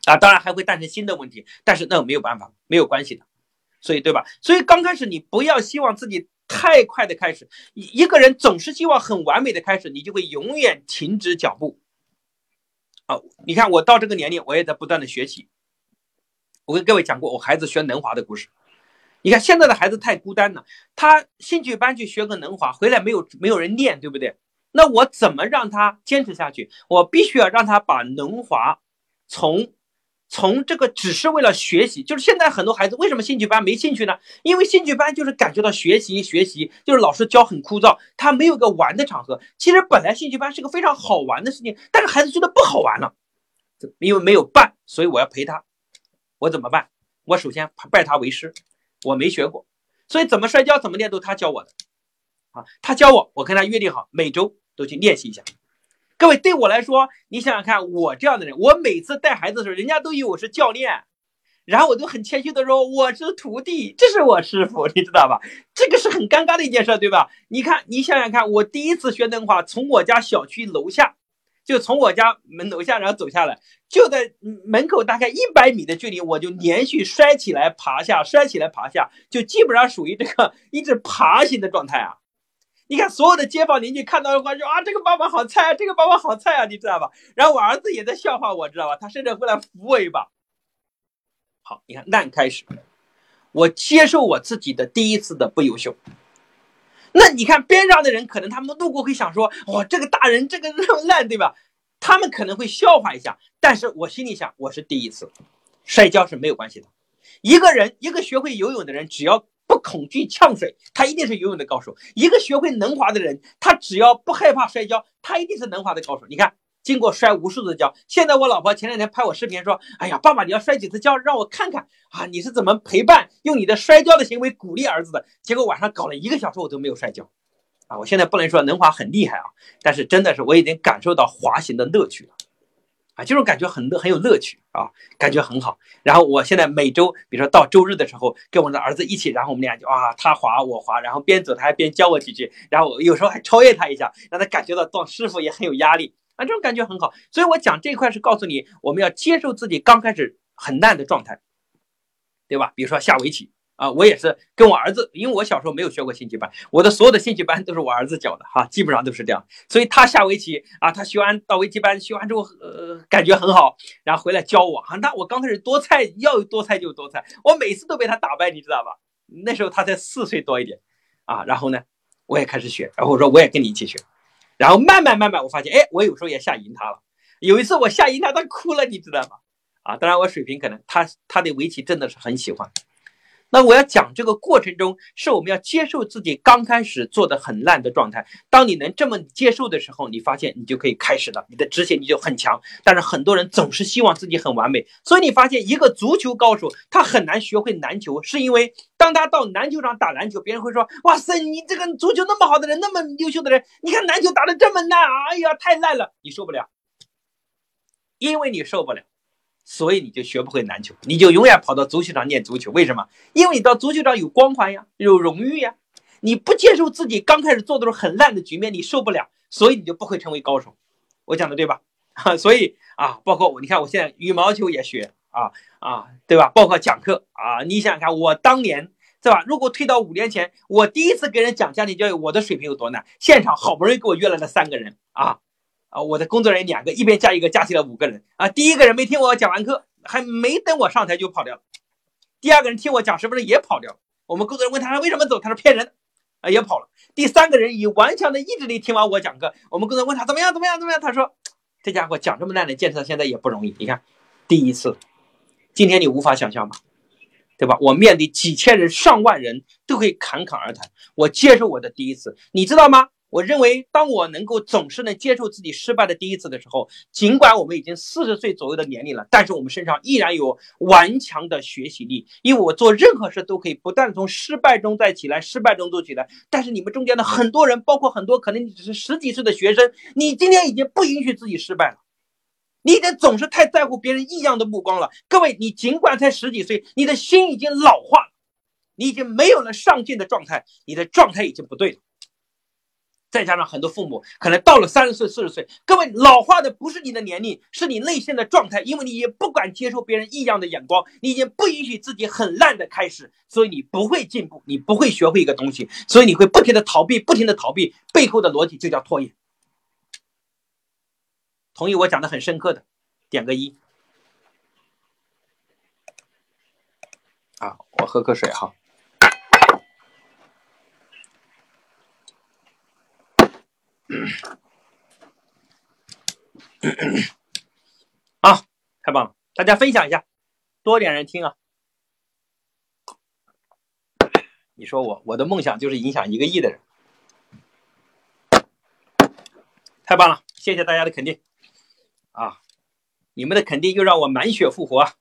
啊！当然还会诞生新的问题，但是那没有办法，没有关系的。所以，对吧？所以刚开始你不要希望自己。太快的开始，一个人总是希望很完美的开始，你就会永远停止脚步。好，你看我到这个年龄，我也在不断的学习。我跟各位讲过我孩子学能滑的故事。你看现在的孩子太孤单了，他兴趣班去学个能滑，回来没有没有人练，对不对？那我怎么让他坚持下去？我必须要让他把能滑从。从这个只是为了学习，就是现在很多孩子为什么兴趣班没兴趣呢？因为兴趣班就是感觉到学习学习，就是老师教很枯燥，他没有个玩的场合。其实本来兴趣班是个非常好玩的事情，但是孩子觉得不好玩了，因为没有伴，所以我要陪他。我怎么办？我首先拜他为师，我没学过，所以怎么摔跤怎么练都他教我的。啊，他教我，我跟他约定好每周都去练习一下。各位，对我来说，你想想看，我这样的人，我每次带孩子的时候，人家都以为我是教练，然后我都很谦虚的说我是徒弟，这是我师傅，你知道吧？这个是很尴尬的一件事，对吧？你看，你想想看，我第一次学灯话，从我家小区楼下，就从我家门楼下，然后走下来，就在门口大概一百米的距离，我就连续摔起来、爬下、摔起来、爬下，就基本上属于这个 (laughs) 一直爬行的状态啊。你看所有的街坊邻居看到的话说啊，这个爸爸好菜啊，这个爸爸好菜啊，你知道吧？然后我儿子也在笑话我，知道吧？他甚至会来扶我一把。好，你看难开始，我接受我自己的第一次的不优秀。那你看边上的人，可能他们路过会想说，哇，这个大人这个那么烂，对吧？他们可能会笑话一下，但是我心里想，我是第一次，摔跤是没有关系的。一个人，一个学会游泳的人，只要不恐惧呛水，他一定是游泳的高手。一个学会能滑的人，他只要不害怕摔跤，他一定是能滑的高手。你看，经过摔无数次跤，现在我老婆前两天拍我视频说：“哎呀，爸爸，你要摔几次跤，让我看看啊，你是怎么陪伴，用你的摔跤的行为鼓励儿子的。”结果晚上搞了一个小时，我都没有摔跤。啊，我现在不能说能滑很厉害啊，但是真的是我已经感受到滑行的乐趣了，啊，这种感觉很乐很有乐趣啊，感觉很好。然后我现在每周，比如说到周日的时候，跟我的儿子一起，然后我们俩就啊，他滑我滑，然后边走他还边教我几句，然后有时候还超越他一下，让他感觉到当师傅也很有压力啊，这种感觉很好。所以我讲这一块是告诉你，我们要接受自己刚开始很烂的状态，对吧？比如说下围棋。啊，我也是跟我儿子，因为我小时候没有学过兴趣班，我的所有的兴趣班都是我儿子教的哈，基本上都是这样。所以他下围棋啊，他学完到围棋班学完之后，呃，感觉很好，然后回来教我啊。那我刚开始多菜，要有多菜就有多菜，我每次都被他打败，你知道吧？那时候他才四岁多一点啊。然后呢，我也开始学，然后我说我也跟你一起学，然后慢慢慢慢，我发现，哎，我有时候也下赢他了。有一次我下赢他，他哭了，你知道吗？啊，当然我水平可能他他对围棋真的是很喜欢。那我要讲这个过程中，是我们要接受自己刚开始做的很烂的状态。当你能这么接受的时候，你发现你就可以开始了，你的执行力就很强。但是很多人总是希望自己很完美，所以你发现一个足球高手他很难学会篮球，是因为当他到篮球场打篮球，别人会说：“哇塞，你这个足球那么好的人，那么优秀的人，你看篮球打的这么烂，哎呀，太烂了，你受不了，因为你受不了。”所以你就学不会篮球，你就永远跑到足球场练足球。为什么？因为你到足球场有光环呀，有荣誉呀。你不接受自己刚开始做的时候很烂的局面，你受不了，所以你就不会成为高手。我讲的对吧？哈，(laughs) 所以啊，包括我，你看我现在羽毛球也学啊啊，对吧？包括讲课啊，你想想看，我当年是吧？如果推到五年前，我第一次给人讲家庭教育，我的水平有多难？现场好不容易给我约来了三个人啊。啊，我的工作人员两个，一边加一个，加起来五个人啊。第一个人没听我讲完课，还没等我上台就跑掉了。第二个人听我讲，是不是也跑掉了？我们工作人员问他为什么走，他说骗人，啊，也跑了。第三个人以顽强的意志力听完我讲课，我们工作人员问他怎么样，怎么样，怎么样？他说这家伙讲这么烂的，坚持到现在也不容易。你看，第一次，今天你无法想象吧？对吧？我面对几千人、上万人都会侃侃而谈，我接受我的第一次，你知道吗？我认为，当我能够总是能接受自己失败的第一次的时候，尽管我们已经四十岁左右的年龄了，但是我们身上依然有顽强的学习力。因为我做任何事都可以不断从失败中再起来，失败中做起来。但是你们中间的很多人，包括很多可能你只是十几岁的学生，你今天已经不允许自己失败了，你得总是太在乎别人异样的目光了。各位，你尽管才十几岁，你的心已经老化，你已经没有了上进的状态，你的状态已经不对了。再加上很多父母可能到了三十岁、四十岁，各位老化的不是你的年龄，是你内心的状态，因为你也不敢接受别人异样的眼光，你已经不允许自己很烂的开始，所以你不会进步，你不会学会一个东西，所以你会不停的逃避，不停的逃避，背后的逻辑就叫拖延。同意我讲的很深刻的，点个一。啊，我喝口水哈。(coughs) 啊，太棒了！大家分享一下，多点人听啊！你说我，我的梦想就是影响一个亿的人，太棒了！谢谢大家的肯定啊！你们的肯定又让我满血复活，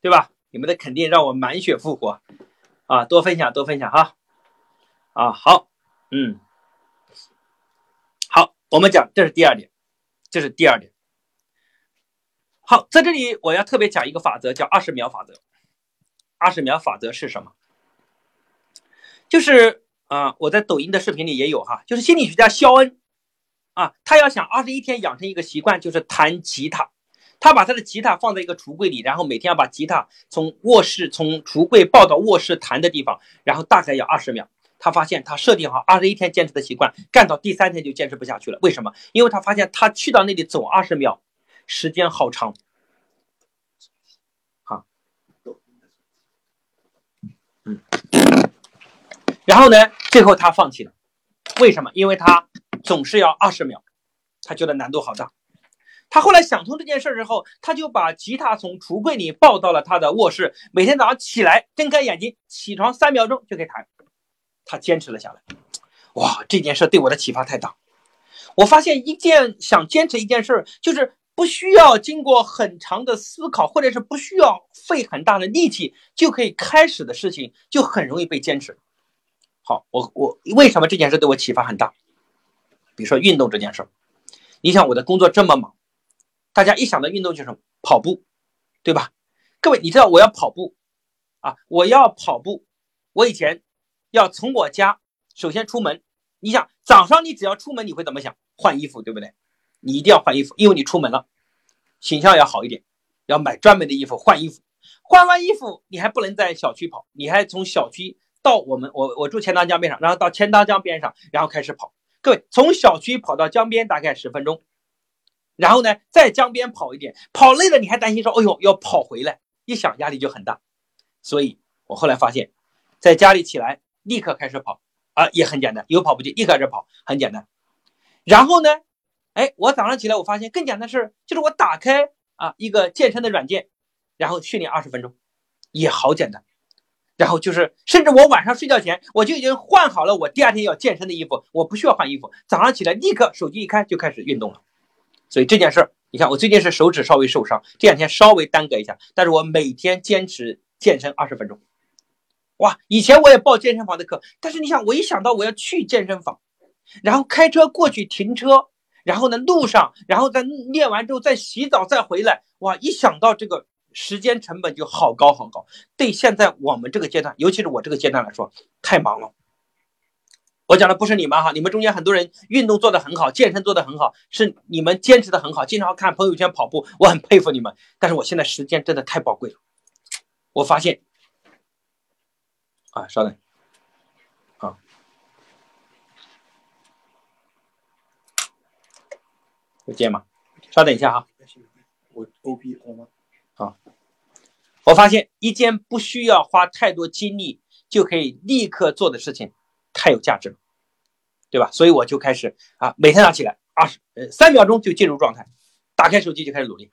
对吧？你们的肯定让我满血复活啊！多分享，多分享哈！啊，好，嗯。我们讲，这是第二点，这是第二点。好，在这里我要特别讲一个法则，叫二十秒法则。二十秒法则是什么？就是啊，我在抖音的视频里也有哈，就是心理学家肖恩啊，他要想二十一天养成一个习惯，就是弹吉他。他把他的吉他放在一个橱柜里，然后每天要把吉他从卧室从橱柜抱到卧室弹的地方，然后大概要二十秒。他发现他设定好二十一天坚持的习惯，干到第三天就坚持不下去了。为什么？因为他发现他去到那里走二十秒，时间好长。好，然后呢，最后他放弃了。为什么？因为他总是要二十秒，他觉得难度好大。他后来想通这件事之后，他就把吉他从橱柜里抱到了他的卧室，每天早上起来睁开眼睛，起床三秒钟就可以弹。他坚持了下来。哇，这件事对我的启发太大。我发现一件想坚持一件事，就是不需要经过很长的思考，或者是不需要费很大的力气就可以开始的事情，就很容易被坚持。好，我我为什么这件事对我启发很大？比如说运动这件事，你想我的工作这么忙。大家一想到运动就是跑步，对吧？各位，你知道我要跑步啊，我要跑步。我以前要从我家首先出门，你想早上你只要出门，你会怎么想？换衣服，对不对？你一定要换衣服，因为你出门了，形象要好一点，要买专门的衣服换衣服。换完衣服，你还不能在小区跑，你还从小区到我们我我住钱塘江边上，然后到钱塘江边上，然后开始跑。各位，从小区跑到江边大概十分钟。然后呢，在江边跑一点，跑累了你还担心说，哎呦要跑回来，一想压力就很大。所以我后来发现，在家里起来立刻开始跑啊，也很简单，有跑步机立刻开始跑，很简单。然后呢，哎，我早上起来我发现更简单的事就是我打开啊一个健身的软件，然后训练二十分钟，也好简单。然后就是，甚至我晚上睡觉前我就已经换好了我第二天要健身的衣服，我不需要换衣服，早上起来立刻手机一开就开始运动了。所以这件事儿，你看我最近是手指稍微受伤，这两天稍微耽搁一下，但是我每天坚持健身二十分钟。哇，以前我也报健身房的课，但是你想，我一想到我要去健身房，然后开车过去停车，然后呢路上，然后再练完之后再洗澡再回来，哇，一想到这个时间成本就好高好高。对现在我们这个阶段，尤其是我这个阶段来说，太忙了。我讲的不是你们哈，你们中间很多人运动做得很好，健身做得很好，是你们坚持的很好，经常看朋友圈跑步，我很佩服你们。但是我现在时间真的太宝贵了，我发现，啊，稍等，啊，有见吗？稍等一下哈，我 O B 好吗？好，我发现一件不需要花太多精力就可以立刻做的事情。太有价值了，对吧？所以我就开始啊，每天早上起来二十呃三秒钟就进入状态，打开手机就开始努力，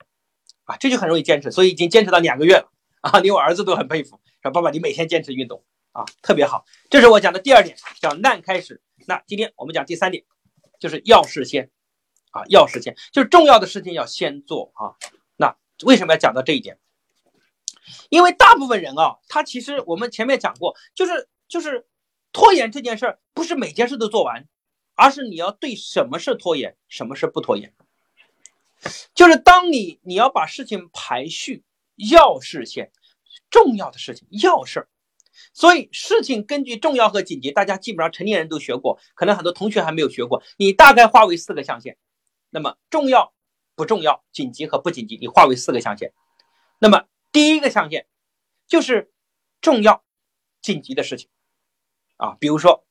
啊，这就很容易坚持。所以已经坚持到两个月了啊，连我儿子都很佩服，说爸爸你每天坚持运动啊，特别好。这是我讲的第二点，叫难开始。那今天我们讲第三点，就是要事先啊，要事先，就是重要的事情要先做啊。那为什么要讲到这一点？因为大部分人啊，他其实我们前面讲过，就是就是。拖延这件事儿不是每件事都做完，而是你要对什么事拖延，什么事不拖延。就是当你你要把事情排序，要事先，重要的事情要事儿。所以事情根据重要和紧急，大家基本上成年人都学过，可能很多同学还没有学过。你大概划为四个象限，那么重要、不重要、紧急和不紧急，你划为四个象限。那么第一个象限就是重要、紧急的事情。啊，比如说，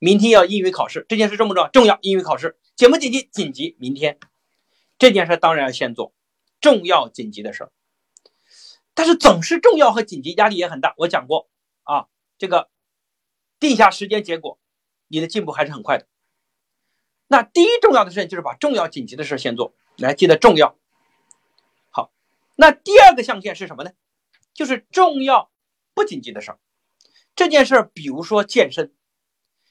明天要英语考试，这件事重不重要？重要。英语考试紧不紧急？紧急。明天这件事当然要先做，重要紧急的事儿。但是总是重要和紧急，压力也很大。我讲过啊，这个定下时间，结果你的进步还是很快的。那第一重要的事情就是把重要紧急的事先做，来记得重要。好，那第二个象限是什么呢？就是重要不紧急的事儿。这件事儿，比如说健身，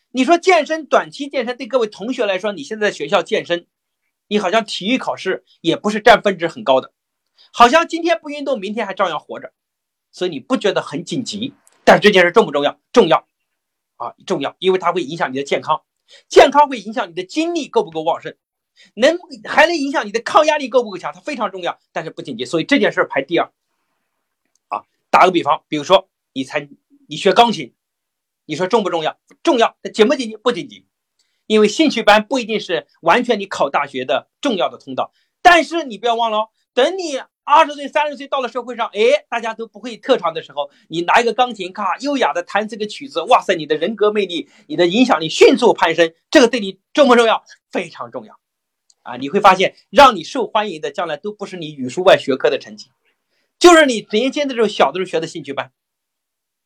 你说健身短期健身对各位同学来说，你现在在学校健身，你好像体育考试也不是占分值很高的，好像今天不运动，明天还照样活着，所以你不觉得很紧急？但是这件事重不重要？重要啊，重要，因为它会影响你的健康，健康会影响你的精力够不够旺盛，能还能影响你的抗压力够不够强，它非常重要，但是不紧急，所以这件事排第二。啊，打个比方，比如说你参。你学钢琴，你说重不重要？重要，紧不紧急？不紧急，因为兴趣班不一定是完全你考大学的重要的通道。但是你不要忘了哦，等你二十岁、三十岁到了社会上，哎，大家都不会特长的时候，你拿一个钢琴，咔，优雅的弹这个曲子，哇塞，你的人格魅力、你的影响力迅速攀升，这个对你重不重要？非常重要，啊，你会发现，让你受欢迎的将来都不是你语数外学科的成绩，就是你年轻的时候小的时候学的兴趣班，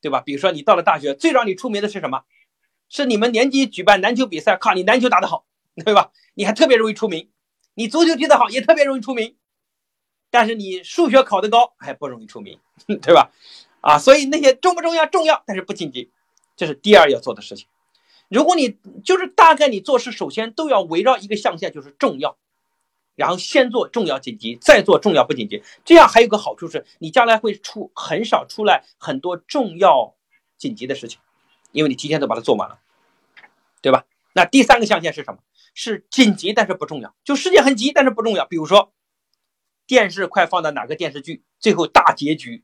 对吧？比如说你到了大学，最让你出名的是什么？是你们年级举办篮球比赛，靠，你篮球打得好，对吧？你还特别容易出名，你足球踢得好，也特别容易出名。但是你数学考得高还不容易出名，(laughs) 对吧？啊，所以那些重不重要？重要，但是不紧急，这是第二要做的事情。如果你就是大概你做事，首先都要围绕一个象限，就是重要，然后先做重要紧急，再做重要不紧急。这样还有个好处是，你将来会出很少出来很多重要紧急的事情，因为你提前都把它做完了，对吧？那第三个象限是什么？是紧急但是不重要，就事件很急但是不重要，比如说。电视快放到哪个电视剧？最后大结局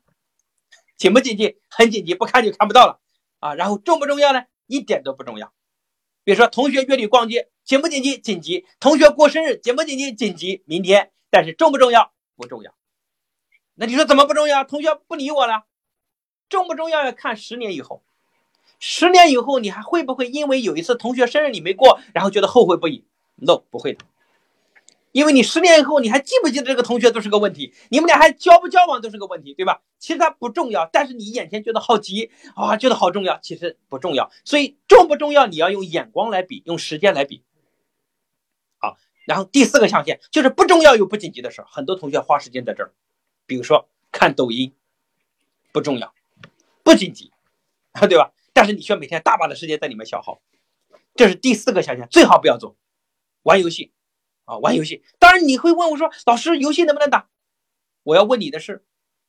紧不紧急？很紧急，不看就看不到了啊！然后重不重要呢？一点都不重要。比如说同学约你逛街，紧不紧急？紧急。同学过生日，紧不紧急？紧急。明天，但是重不重要？不重要。那你说怎么不重要？同学不理我了，重不重要？要看十年以后。十年以后，你还会不会因为有一次同学生日你没过，然后觉得后悔不已？No，不会的。因为你十年以后你还记不记得这个同学都是个问题，你们俩还交不交往都是个问题，对吧？其实他不重要，但是你眼前觉得好急啊，觉得好重要，其实不重要。所以重不重要，你要用眼光来比，用时间来比。好，然后第四个象限就是不重要又不紧急的事，很多同学花时间在这儿，比如说看抖音，不重要，不紧急，(laughs) 对吧？但是你需要每天大把的时间在里面消耗，这是第四个象限，最好不要做，玩游戏。啊，玩游戏，当然你会问我说，老师，游戏能不能打？我要问你的是，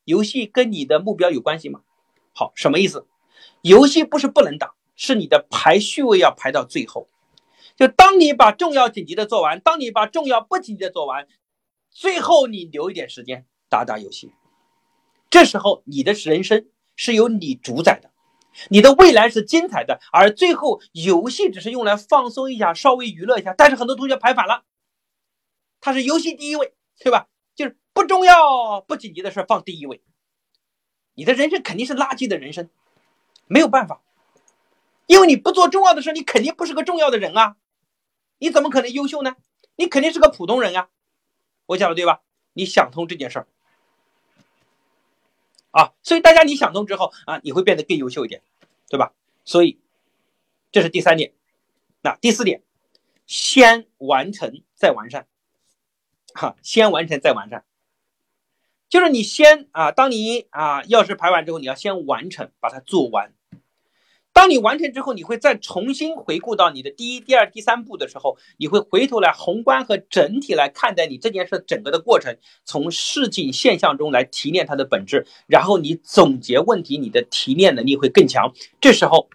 游戏跟你的目标有关系吗？好，什么意思？游戏不是不能打，是你的排序位要排到最后。就当你把重要紧急的做完，当你把重要不紧急的做完，最后你留一点时间打打游戏。这时候你的人生是由你主宰的，你的未来是精彩的，而最后游戏只是用来放松一下，稍微娱乐一下。但是很多同学排反了。它是游戏第一位，对吧？就是不重要、不紧急的事放第一位。你的人生肯定是垃圾的人生，没有办法，因为你不做重要的事，你肯定不是个重要的人啊！你怎么可能优秀呢？你肯定是个普通人啊！我讲的对吧？你想通这件事儿啊，所以大家你想通之后啊，你会变得更优秀一点，对吧？所以这是第三点。那第四点，先完成再完善。哈，先完成再完善，就是你先啊，当你啊钥匙排完之后，你要先完成，把它做完。当你完成之后，你会再重新回顾到你的第一、第二、第三步的时候，你会回头来宏观和整体来看待你这件事整个的过程，从事情现象中来提炼它的本质，然后你总结问题，你的提炼能力会更强。这时候。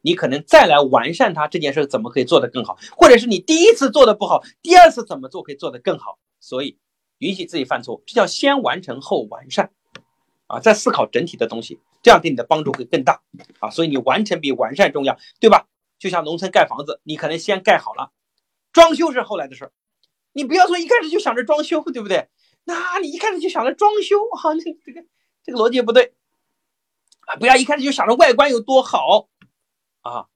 你可能再来完善它这件事怎么可以做得更好，或者是你第一次做的不好，第二次怎么做可以做得更好？所以允许自己犯错，这叫先完成后完善，啊，再思考整体的东西，这样对你的帮助会更大啊。所以你完成比完善重要，对吧？就像农村盖房子，你可能先盖好了，装修是后来的事儿。你不要说一开始就想着装修，对不对？那你一开始就想着装修，哈，这这个这个逻辑不对啊！不要一开始就想着外观有多好。啊，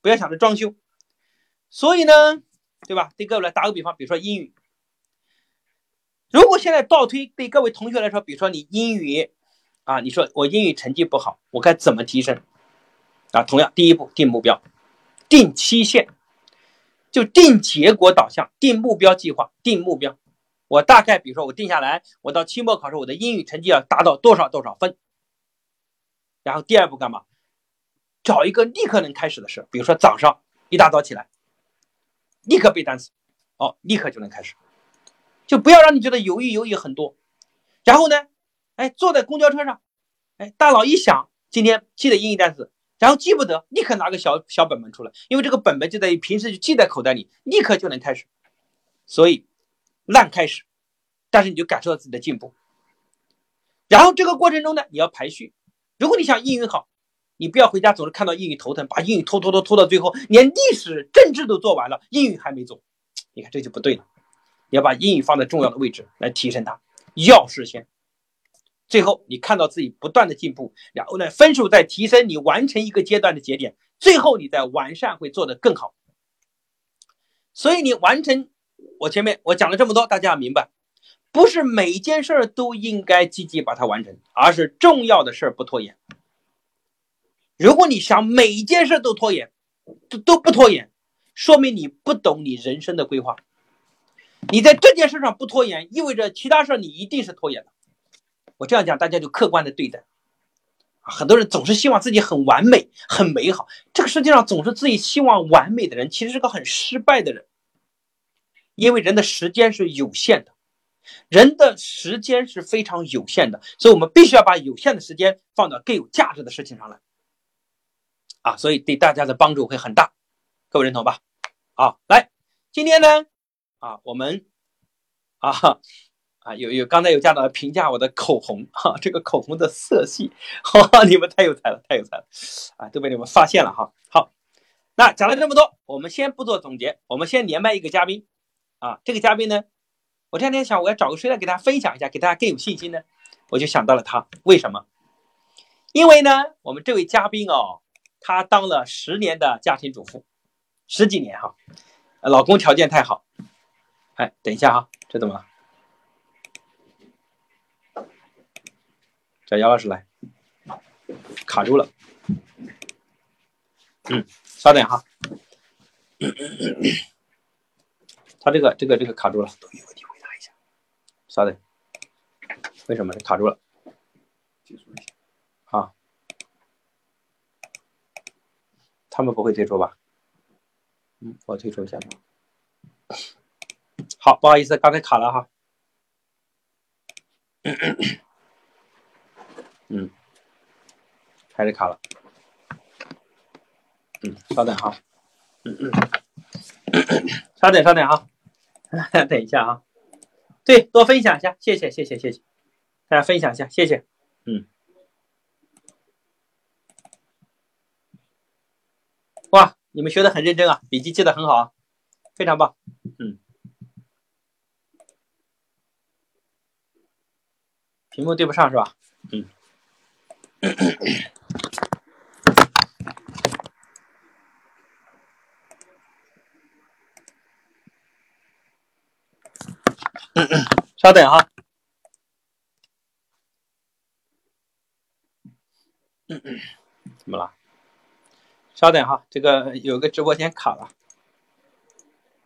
不要想着装修，所以呢，对吧？对各位来打个比方，比如说英语，如果现在倒推，对各位同学来说，比如说你英语啊，你说我英语成绩不好，我该怎么提升？啊，同样，第一步定目标，定期限，就定结果导向，定目标计划，定目标。我大概比如说我定下来，我到期末考试，我的英语成绩要达到多少多少分。然后第二步干嘛？找一个立刻能开始的事，比如说早上一大早起来，立刻背单词，哦，立刻就能开始，就不要让你觉得犹豫犹豫很多。然后呢，哎，坐在公交车上，哎，大脑一想今天记得英语单词，然后记不得，立刻拿个小小本本出来，因为这个本本就在于平时就记在口袋里，立刻就能开始。所以烂开始，但是你就感受到自己的进步。然后这个过程中呢，你要排序，如果你想英语好。你不要回家总是看到英语头疼，把英语拖拖拖拖到最后，连历史、政治都做完了，英语还没做，你看这就不对了。你要把英语放在重要的位置来提升它。要实现。最后你看到自己不断的进步，然后呢分数在提升，你完成一个阶段的节点，最后你再完善会做得更好。所以你完成我前面我讲了这么多，大家要明白，不是每件事儿都应该积极把它完成，而是重要的事儿不拖延。如果你想每一件事都拖延，都都不拖延，说明你不懂你人生的规划。你在这件事上不拖延，意味着其他事你一定是拖延的。我这样讲，大家就客观的对待。很多人总是希望自己很完美、很美好。这个世界上总是自己希望完美的人，其实是个很失败的人。因为人的时间是有限的，人的时间是非常有限的，所以我们必须要把有限的时间放到更有价值的事情上来。啊，所以对大家的帮助会很大，各位认同吧？啊，来，今天呢，啊，我们，啊。啊，有有，刚才有家长评价我的口红哈，这个口红的色系，哈，你们太有才了，太有才了，啊，都被你们发现了哈。好，那讲了这么多，我们先不做总结，我们先连麦一个嘉宾，啊，这个嘉宾呢，我这两天想我要找个谁来给大家分享一下，给大家更有信心呢，我就想到了他，为什么？因为呢，我们这位嘉宾哦，她当了十年的家庭主妇，十几年哈，老公条件太好，哎，等一下哈，这怎么了？叫姚老师来，卡住了。嗯，稍等哈。(coughs) 他这个这个这个卡住了。稍等。为什么卡住了一下。啊。他们不会退出吧？嗯，我退出一下吧。好，不好意思，刚才卡了哈。嗯，还是卡了。嗯，稍等哈。嗯嗯，稍等稍等啊。(laughs) 等一下啊。对，多分享一下，谢谢谢谢谢谢，大家分享一下，谢谢。嗯。哇，你们学的很认真啊，笔记记得很好，非常棒。嗯。屏幕对不上是吧？嗯。稍等哈。怎么了？稍等哈，这个有个直播间卡了。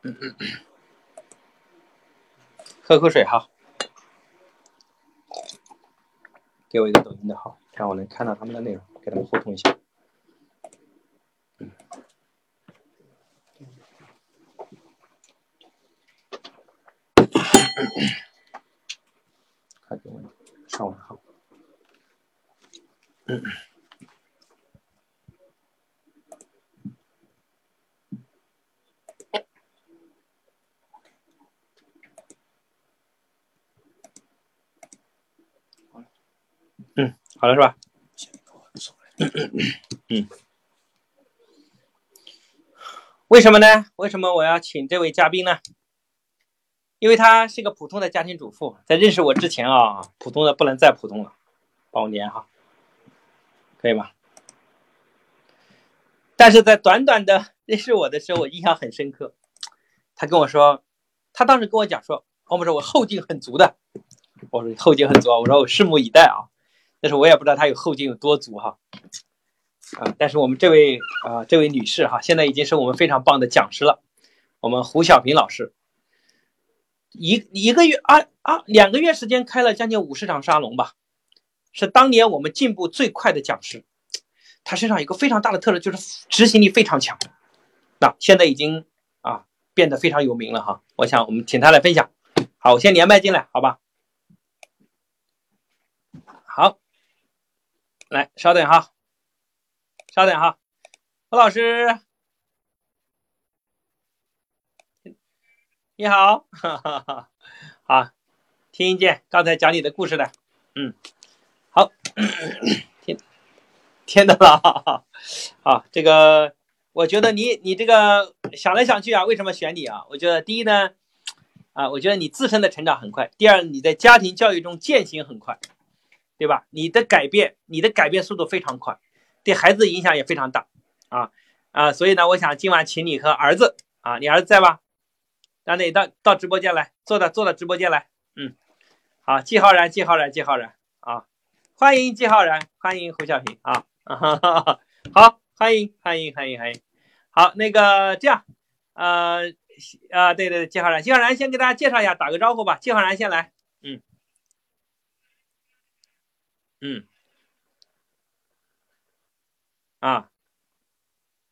(coughs) 喝口水哈。给我一个抖音的号。看我能看到他们的内容，给他们互动一下。嗯，(coughs) 快给我上完号。嗯。好了是吧？嗯，为什么呢？为什么我要请这位嘉宾呢？因为他是个普通的家庭主妇，在认识我之前啊，普通的不能再普通了，帮我粘哈，可以吧？但是在短短的认识我的时候，我印象很深刻。他跟我说，他当时跟我讲说，我们说我后劲很足的，我说后劲很足啊，我说我拭目以待啊。但是我也不知道他有后劲有多足哈，啊！但是我们这位啊，这位女士哈，现在已经是我们非常棒的讲师了。我们胡小平老师，一一个月啊啊，两个月时间开了将近五十场沙龙吧，是当年我们进步最快的讲师。他身上有个非常大的特质，就是执行力非常强。那现在已经啊变得非常有名了哈。我想我们请他来分享。好，我先连麦进来，好吧？好。来，稍等哈，稍等哈，何老师，你好，哈哈哈，好，听见刚才讲你的故事的，嗯，好，(coughs) 听听到了，(laughs) 好，这个我觉得你你这个想来想去啊，为什么选你啊？我觉得第一呢，啊，我觉得你自身的成长很快。第二，你在家庭教育中践行很快，对吧？你的改变，你的改变速度非常快，对孩子影响也非常大啊啊！所以呢，我想今晚请你和儿子啊，你儿子在吧？让你到到直播间来，坐到坐到直播间来。嗯，好，季浩然，季浩然，季浩然啊，欢迎季浩然，欢迎胡小平啊，(laughs) 好，欢迎欢迎欢迎欢迎，好，那个这样，呃。啊，对对，季浩然，季浩然先给大家介绍一下，打个招呼吧。季浩然先来，嗯，嗯，啊，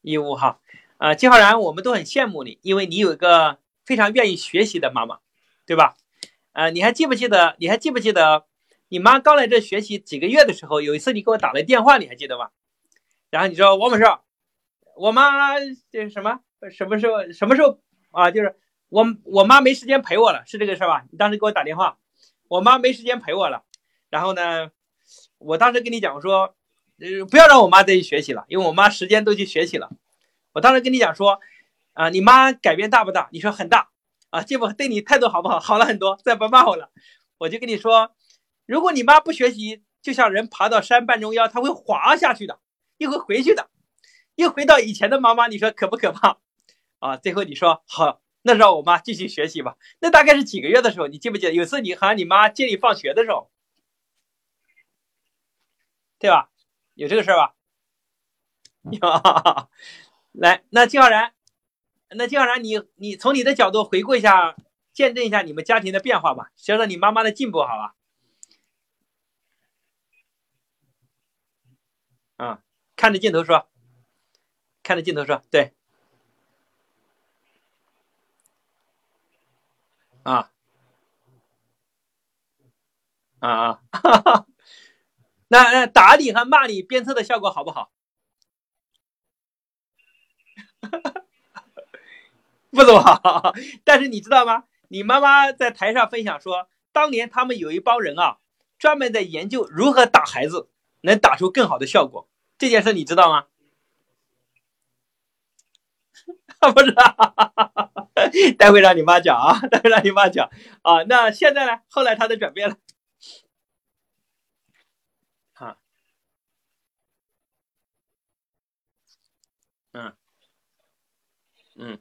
义乌哈，啊，季浩然，我们都很羡慕你，因为你有一个非常愿意学习的妈妈，对吧？啊，你还记不记得？你还记不记得你妈刚来这学习几个月的时候，有一次你给我打了电话，你还记得吗？然后你说王老师，我妈这什么？什么时候？什么时候？啊，就是我我妈没时间陪我了，是这个事儿吧？你当时给我打电话，我妈没时间陪我了。然后呢，我当时跟你讲说，呃，不要让我妈再去学习了，因为我妈时间都去学习了。我当时跟你讲说，啊，你妈改变大不大？你说很大啊，结果对你态度好不好？好了很多，再不骂我了。我就跟你说，如果你妈不学习，就像人爬到山半中腰，他会滑下去的，又会回去的，又回到以前的妈妈，你说可不可怕？啊，最后你说好，那让我妈继续学习吧。那大概是几个月的时候，你记不记得？有次你喊你妈接你放学的时候，对吧？有这个事儿吧？(laughs) 来，那金浩然，那金浩然，你你从你的角度回顾一下，见证一下你们家庭的变化吧，学着你妈妈的进步，好吧？啊，看着镜头说，看着镜头说，对。啊啊啊！那那打你和骂你鞭策的效果好不好？(laughs) 不怎么好。但是你知道吗？你妈妈在台上分享说，当年他们有一帮人啊，专门在研究如何打孩子，能打出更好的效果。这件事你知道吗？(laughs) 不知道。待会让你妈讲啊，待会让你妈讲啊。那现在呢？后来他的转变了，嗯，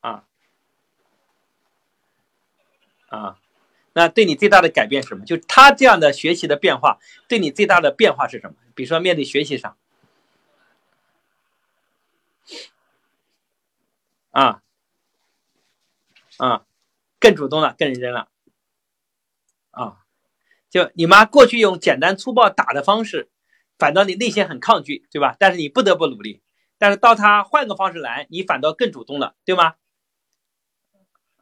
啊，啊，那对你最大的改变是什么？就他这样的学习的变化，对你最大的变化是什么？比如说面对学习上，啊。啊，更主动了，更认真了，啊，就你妈过去用简单粗暴打的方式，反倒你内心很抗拒，对吧？但是你不得不努力，但是到他换个方式来，你反倒更主动了，对吗？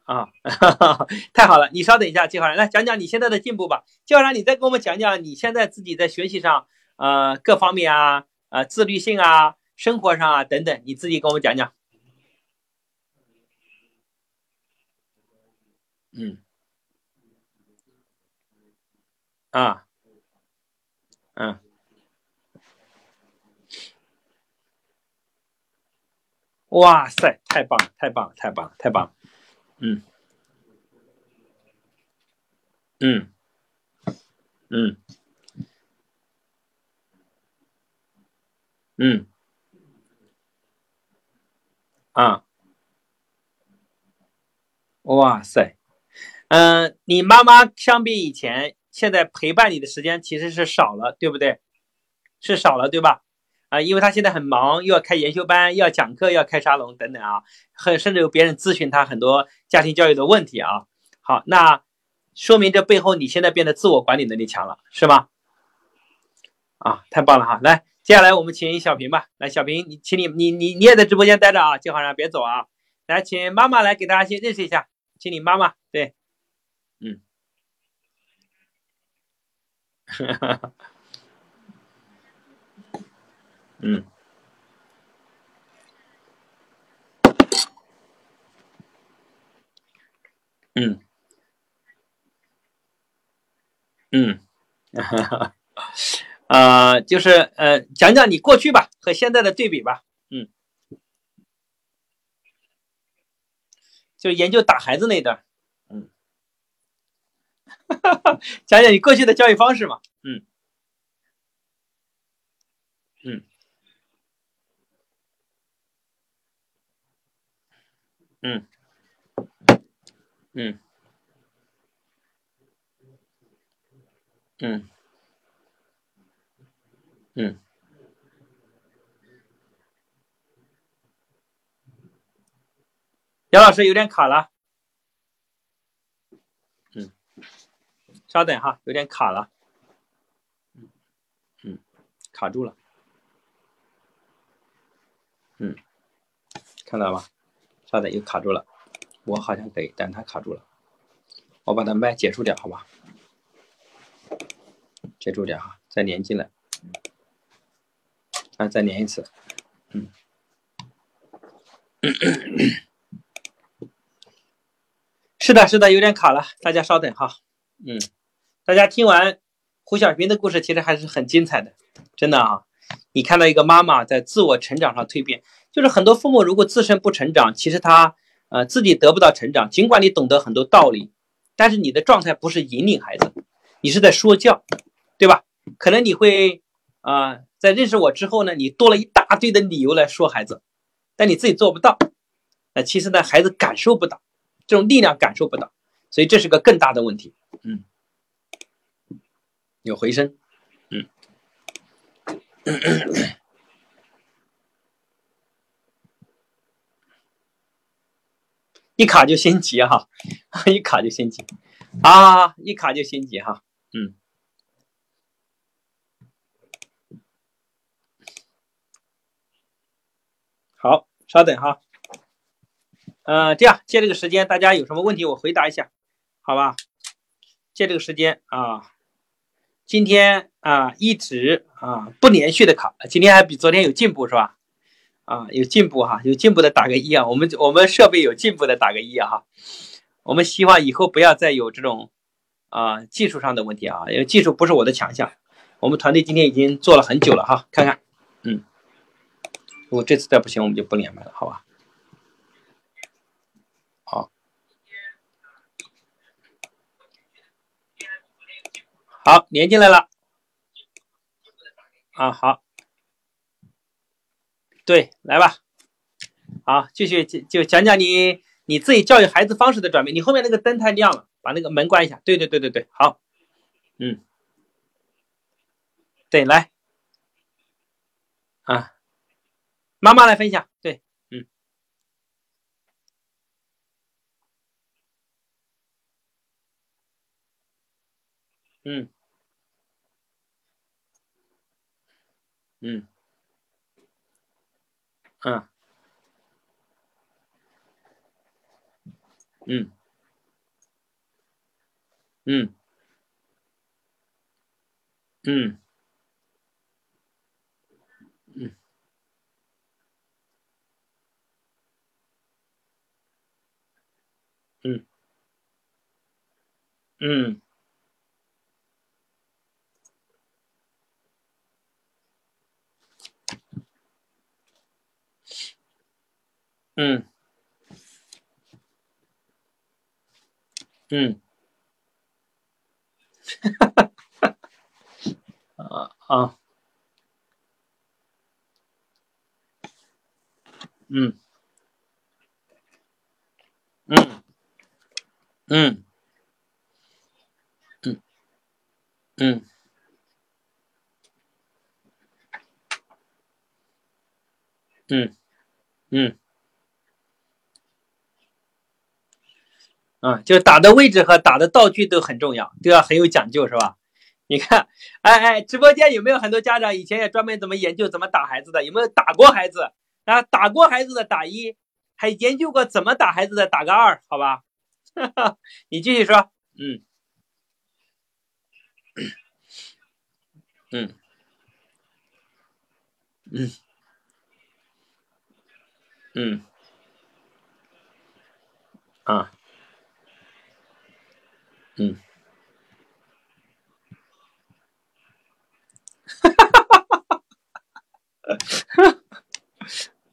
啊，(laughs) 太好了！你稍等一下，季浩然，来讲讲你现在的进步吧。季浩然，你再给我们讲讲你现在自己在学习上，呃，各方面啊，呃，自律性啊，生活上啊等等，你自己给我们讲讲。嗯，啊，嗯，哇塞，太棒了，太棒了，太棒了，太棒了，嗯，嗯，嗯，嗯，啊，哇塞。嗯，你妈妈相比以前，现在陪伴你的时间其实是少了，对不对？是少了，对吧？啊，因为他现在很忙，又要开研修班，又要讲课，又要开沙龙等等啊，很甚至有别人咨询他很多家庭教育的问题啊。好，那说明这背后你现在变得自我管理能力强了，是吗？啊，太棒了哈！来，接下来我们请小平吧。来，小平，你请你你你你也在直播间待着啊，金浩然别走啊。来，请妈妈来给大家先认识一下，请你妈妈对。嗯，哈哈，嗯，嗯，嗯，(laughs) 啊，就是呃，讲讲你过去吧和现在的对比吧，嗯，就研究打孩子那段。嗯。(laughs) 讲讲你过去的教育方式嘛？嗯，嗯，嗯，嗯，嗯，嗯。杨老师有点卡了，嗯，稍等哈，有点卡了，嗯，卡住了，嗯，看到稍等，又卡住了，我好像可以，但他卡住了，我把他麦解除掉，好吧？解除掉哈，再连进来，啊，再连一次，嗯。是的，是的，有点卡了，大家稍等哈。嗯，大家听完胡小平的故事，其实还是很精彩的，真的啊。你看到一个妈妈在自我成长上蜕变，就是很多父母如果自身不成长，其实他呃自己得不到成长。尽管你懂得很多道理，但是你的状态不是引领孩子，你是在说教，对吧？可能你会啊，在认识我之后呢，你多了一大堆的理由来说孩子，但你自己做不到，那其实呢，孩子感受不到。这种力量感受不到，所以这是个更大的问题。嗯，有回声。嗯，(coughs) 一卡就心急哈，(coughs) 一卡就心急啊，一卡就心急哈。嗯，好，稍等哈。呃，这样借这个时间，大家有什么问题我回答一下，好吧？借这个时间啊，今天啊一直啊不连续的卡，今天还比昨天有进步是吧？啊，有进步哈，有进步的打个一啊，我们我们设备有进步的打个一啊哈。我们希望以后不要再有这种啊技术上的问题啊，因为技术不是我的强项。我们团队今天已经做了很久了哈，看看，嗯，如果这次再不行，我们就不连麦了，好吧？好，连进来了。啊，好，对，来吧。好，继续就就讲讲你你自己教育孩子方式的转变。你后面那个灯太亮了，把那个门关一下。对对对对对，好。嗯，对，来。啊，妈妈来分享。对，嗯，嗯。嗯，嗯，嗯，嗯，嗯，嗯，嗯，嗯。嗯，嗯，(laughs) 哈哈哈啊啊，嗯，嗯，嗯，嗯，嗯，嗯，嗯。嗯，就打的位置和打的道具都很重要，都要很有讲究，是吧？(laughs) 你看，哎哎，直播间有没有很多家长以前也专门怎么研究怎么打孩子的？有没有打过孩子？啊，打过孩子的打一，还研究过怎么打孩子的打个二，好吧？(laughs) 你继续说，嗯，嗯，嗯，嗯，啊。嗯，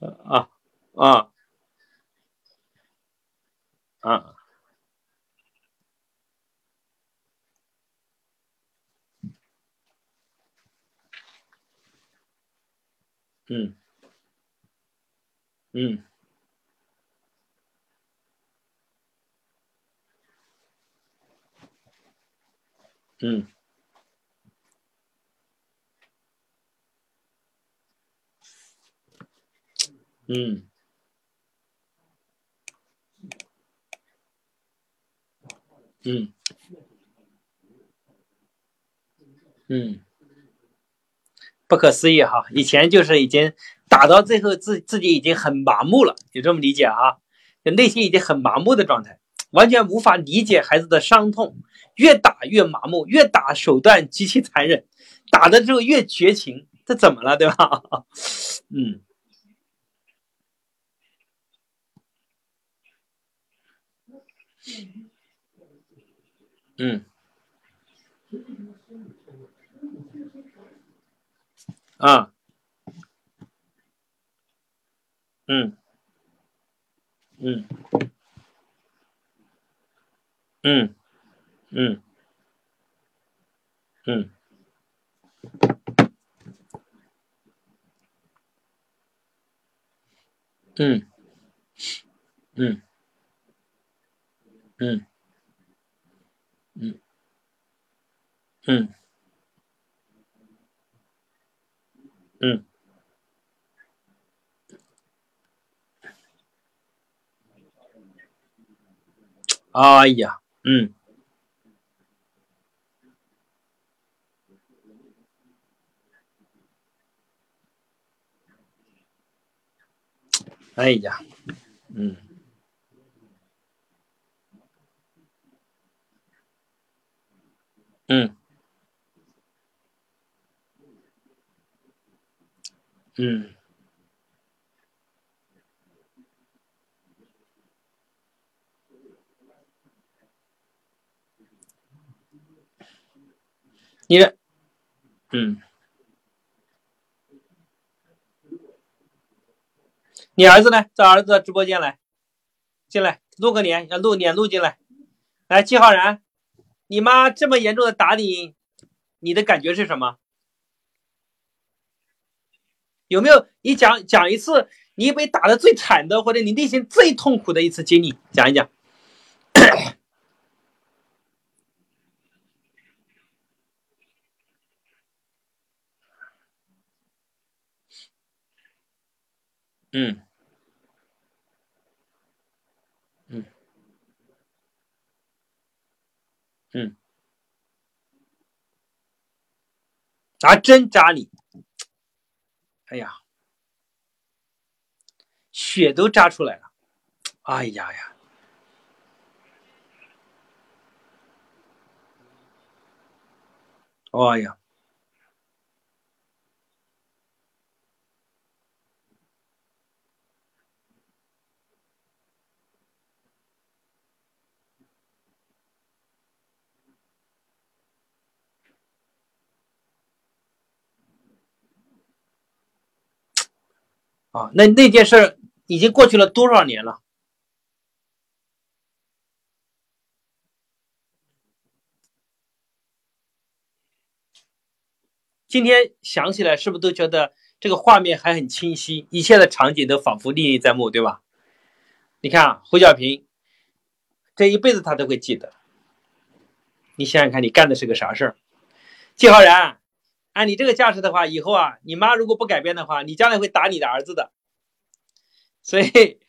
(laughs) 啊啊啊！嗯嗯。嗯嗯嗯嗯，不可思议哈！以前就是已经打到最后自自己已经很麻木了，就这么理解啊？就内心已经很麻木的状态，完全无法理解孩子的伤痛，越打越麻木，越打手段极其残忍，打的之后越绝情，这怎么了，对吧？(laughs) 嗯嗯。啊，嗯，嗯，嗯，嗯，嗯，嗯，嗯，嗯，嗯，嗯。嗯，哎呀，嗯，哎呀，嗯，嗯，嗯。你，嗯，你儿子呢？在儿子直播间来，进来露个脸，要录脸录进来。来，季浩然，你妈这么严重的打你，你的感觉是什么？有没有？你讲讲一次你被打的最惨的，或者你内心最痛苦的一次经历，讲一讲。嗯，嗯，嗯，拿针扎你，哎呀，血都扎出来了，哎呀呀，哎呀。啊，那那件事已经过去了多少年了？今天想起来，是不是都觉得这个画面还很清晰？一切的场景都仿佛历历在目，对吧？你看啊胡小平，这一辈子他都会记得。你想想看，你干的是个啥事儿？季浩然。按你这个架势的话，以后啊，你妈如果不改变的话，你将来会打你的儿子的。所以，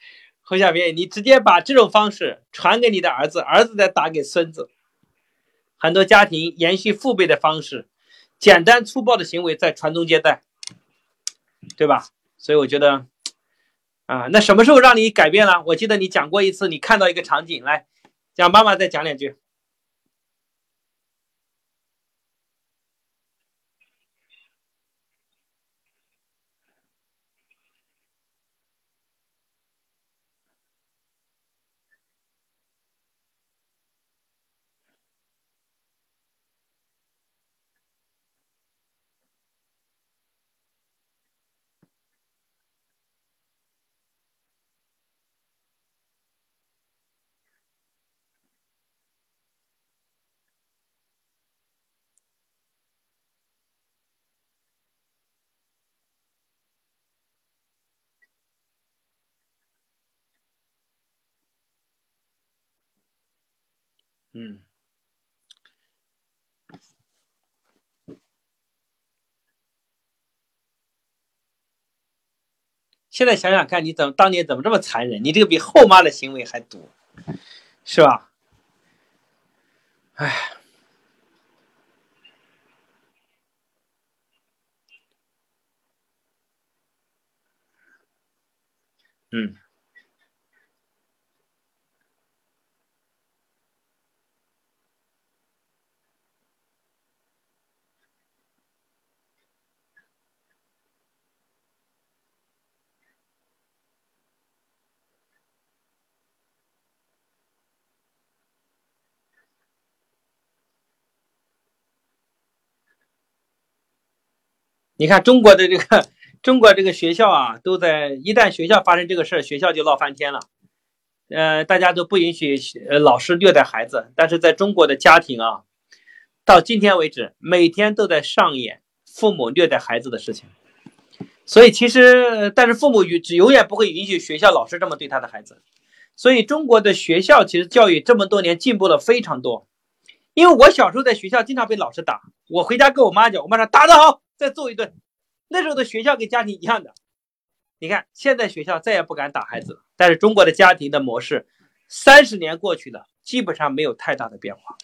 侯小平，你直接把这种方式传给你的儿子，儿子再打给孙子。很多家庭延续父辈的方式，简单粗暴的行为在传宗接代，对吧？所以我觉得，啊，那什么时候让你改变了？我记得你讲过一次，你看到一个场景，来，讲妈妈再讲两句。嗯。现在想想看，你怎么当年怎么这么残忍？你这个比后妈的行为还毒，是吧？哎，嗯。你看中国的这个 (laughs) 中国这个学校啊，都在一旦学校发生这个事儿，学校就闹翻天了。呃，大家都不允许呃老师虐待孩子，但是在中国的家庭啊，到今天为止，每天都在上演父母虐待孩子的事情。所以其实，但是父母永永远不会允许学校老师这么对他的孩子。所以中国的学校其实教育这么多年进步了非常多。因为我小时候在学校经常被老师打，我回家跟我妈讲，我妈说打得好。再揍一顿，那时候的学校跟家庭一样的。你看，现在学校再也不敢打孩子了。但是中国的家庭的模式，三十年过去了，基本上没有太大的变化。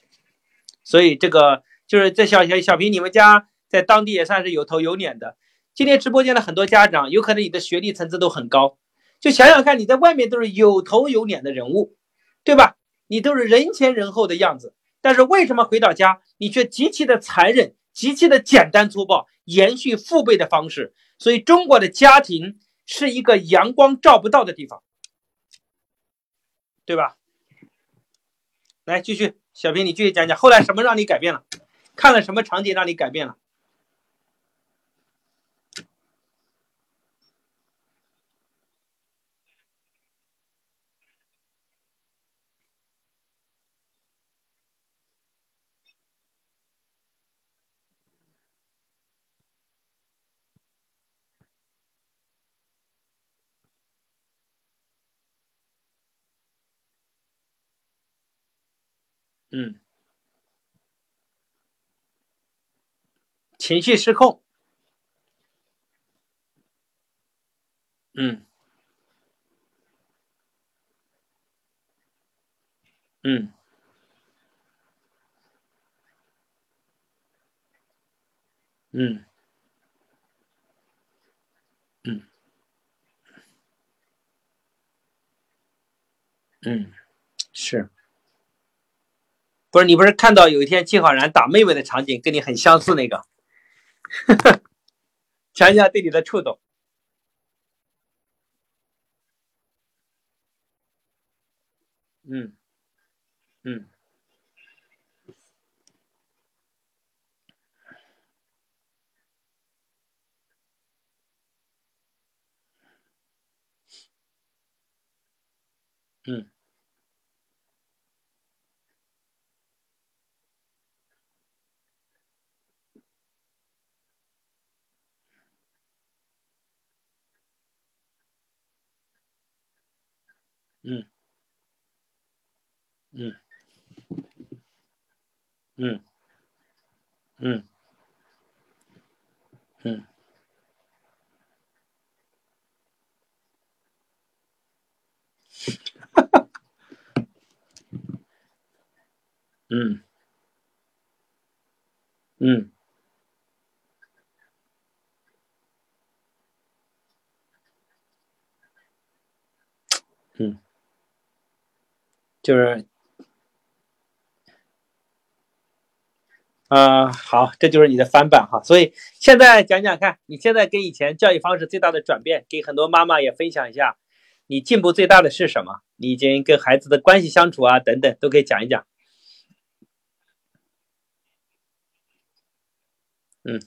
所以这个就是这小小小平，你们家在当地也算是有头有脸的。今天直播间的很多家长，有可能你的学历层次都很高，就想想看，你在外面都是有头有脸的人物，对吧？你都是人前人后的样子，但是为什么回到家，你却极其的残忍？极其的简单粗暴，延续父辈的方式，所以中国的家庭是一个阳光照不到的地方，对吧？来继续，小平，你继续讲讲，后来什么让你改变了？看了什么场景让你改变了？嗯，情绪失控。嗯，嗯，嗯，嗯，嗯，是。不是你不是看到有一天季浩然打妹妹的场景跟你很相似那个，(laughs) 讲讲对你的触动。嗯，嗯。嗯，嗯，嗯，嗯，嗯，嗯，嗯，嗯。就是，啊，好，这就是你的翻版哈。所以现在讲讲看，你现在跟以前教育方式最大的转变，给很多妈妈也分享一下，你进步最大的是什么？你已经跟孩子的关系相处啊，等等，都可以讲一讲。嗯，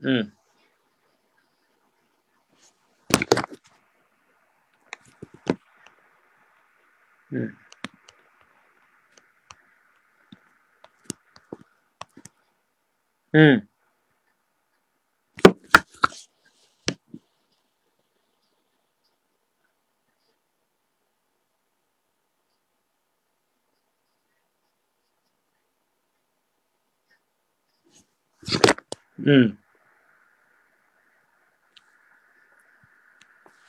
嗯。嗯。嗯。嗯。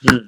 嗯。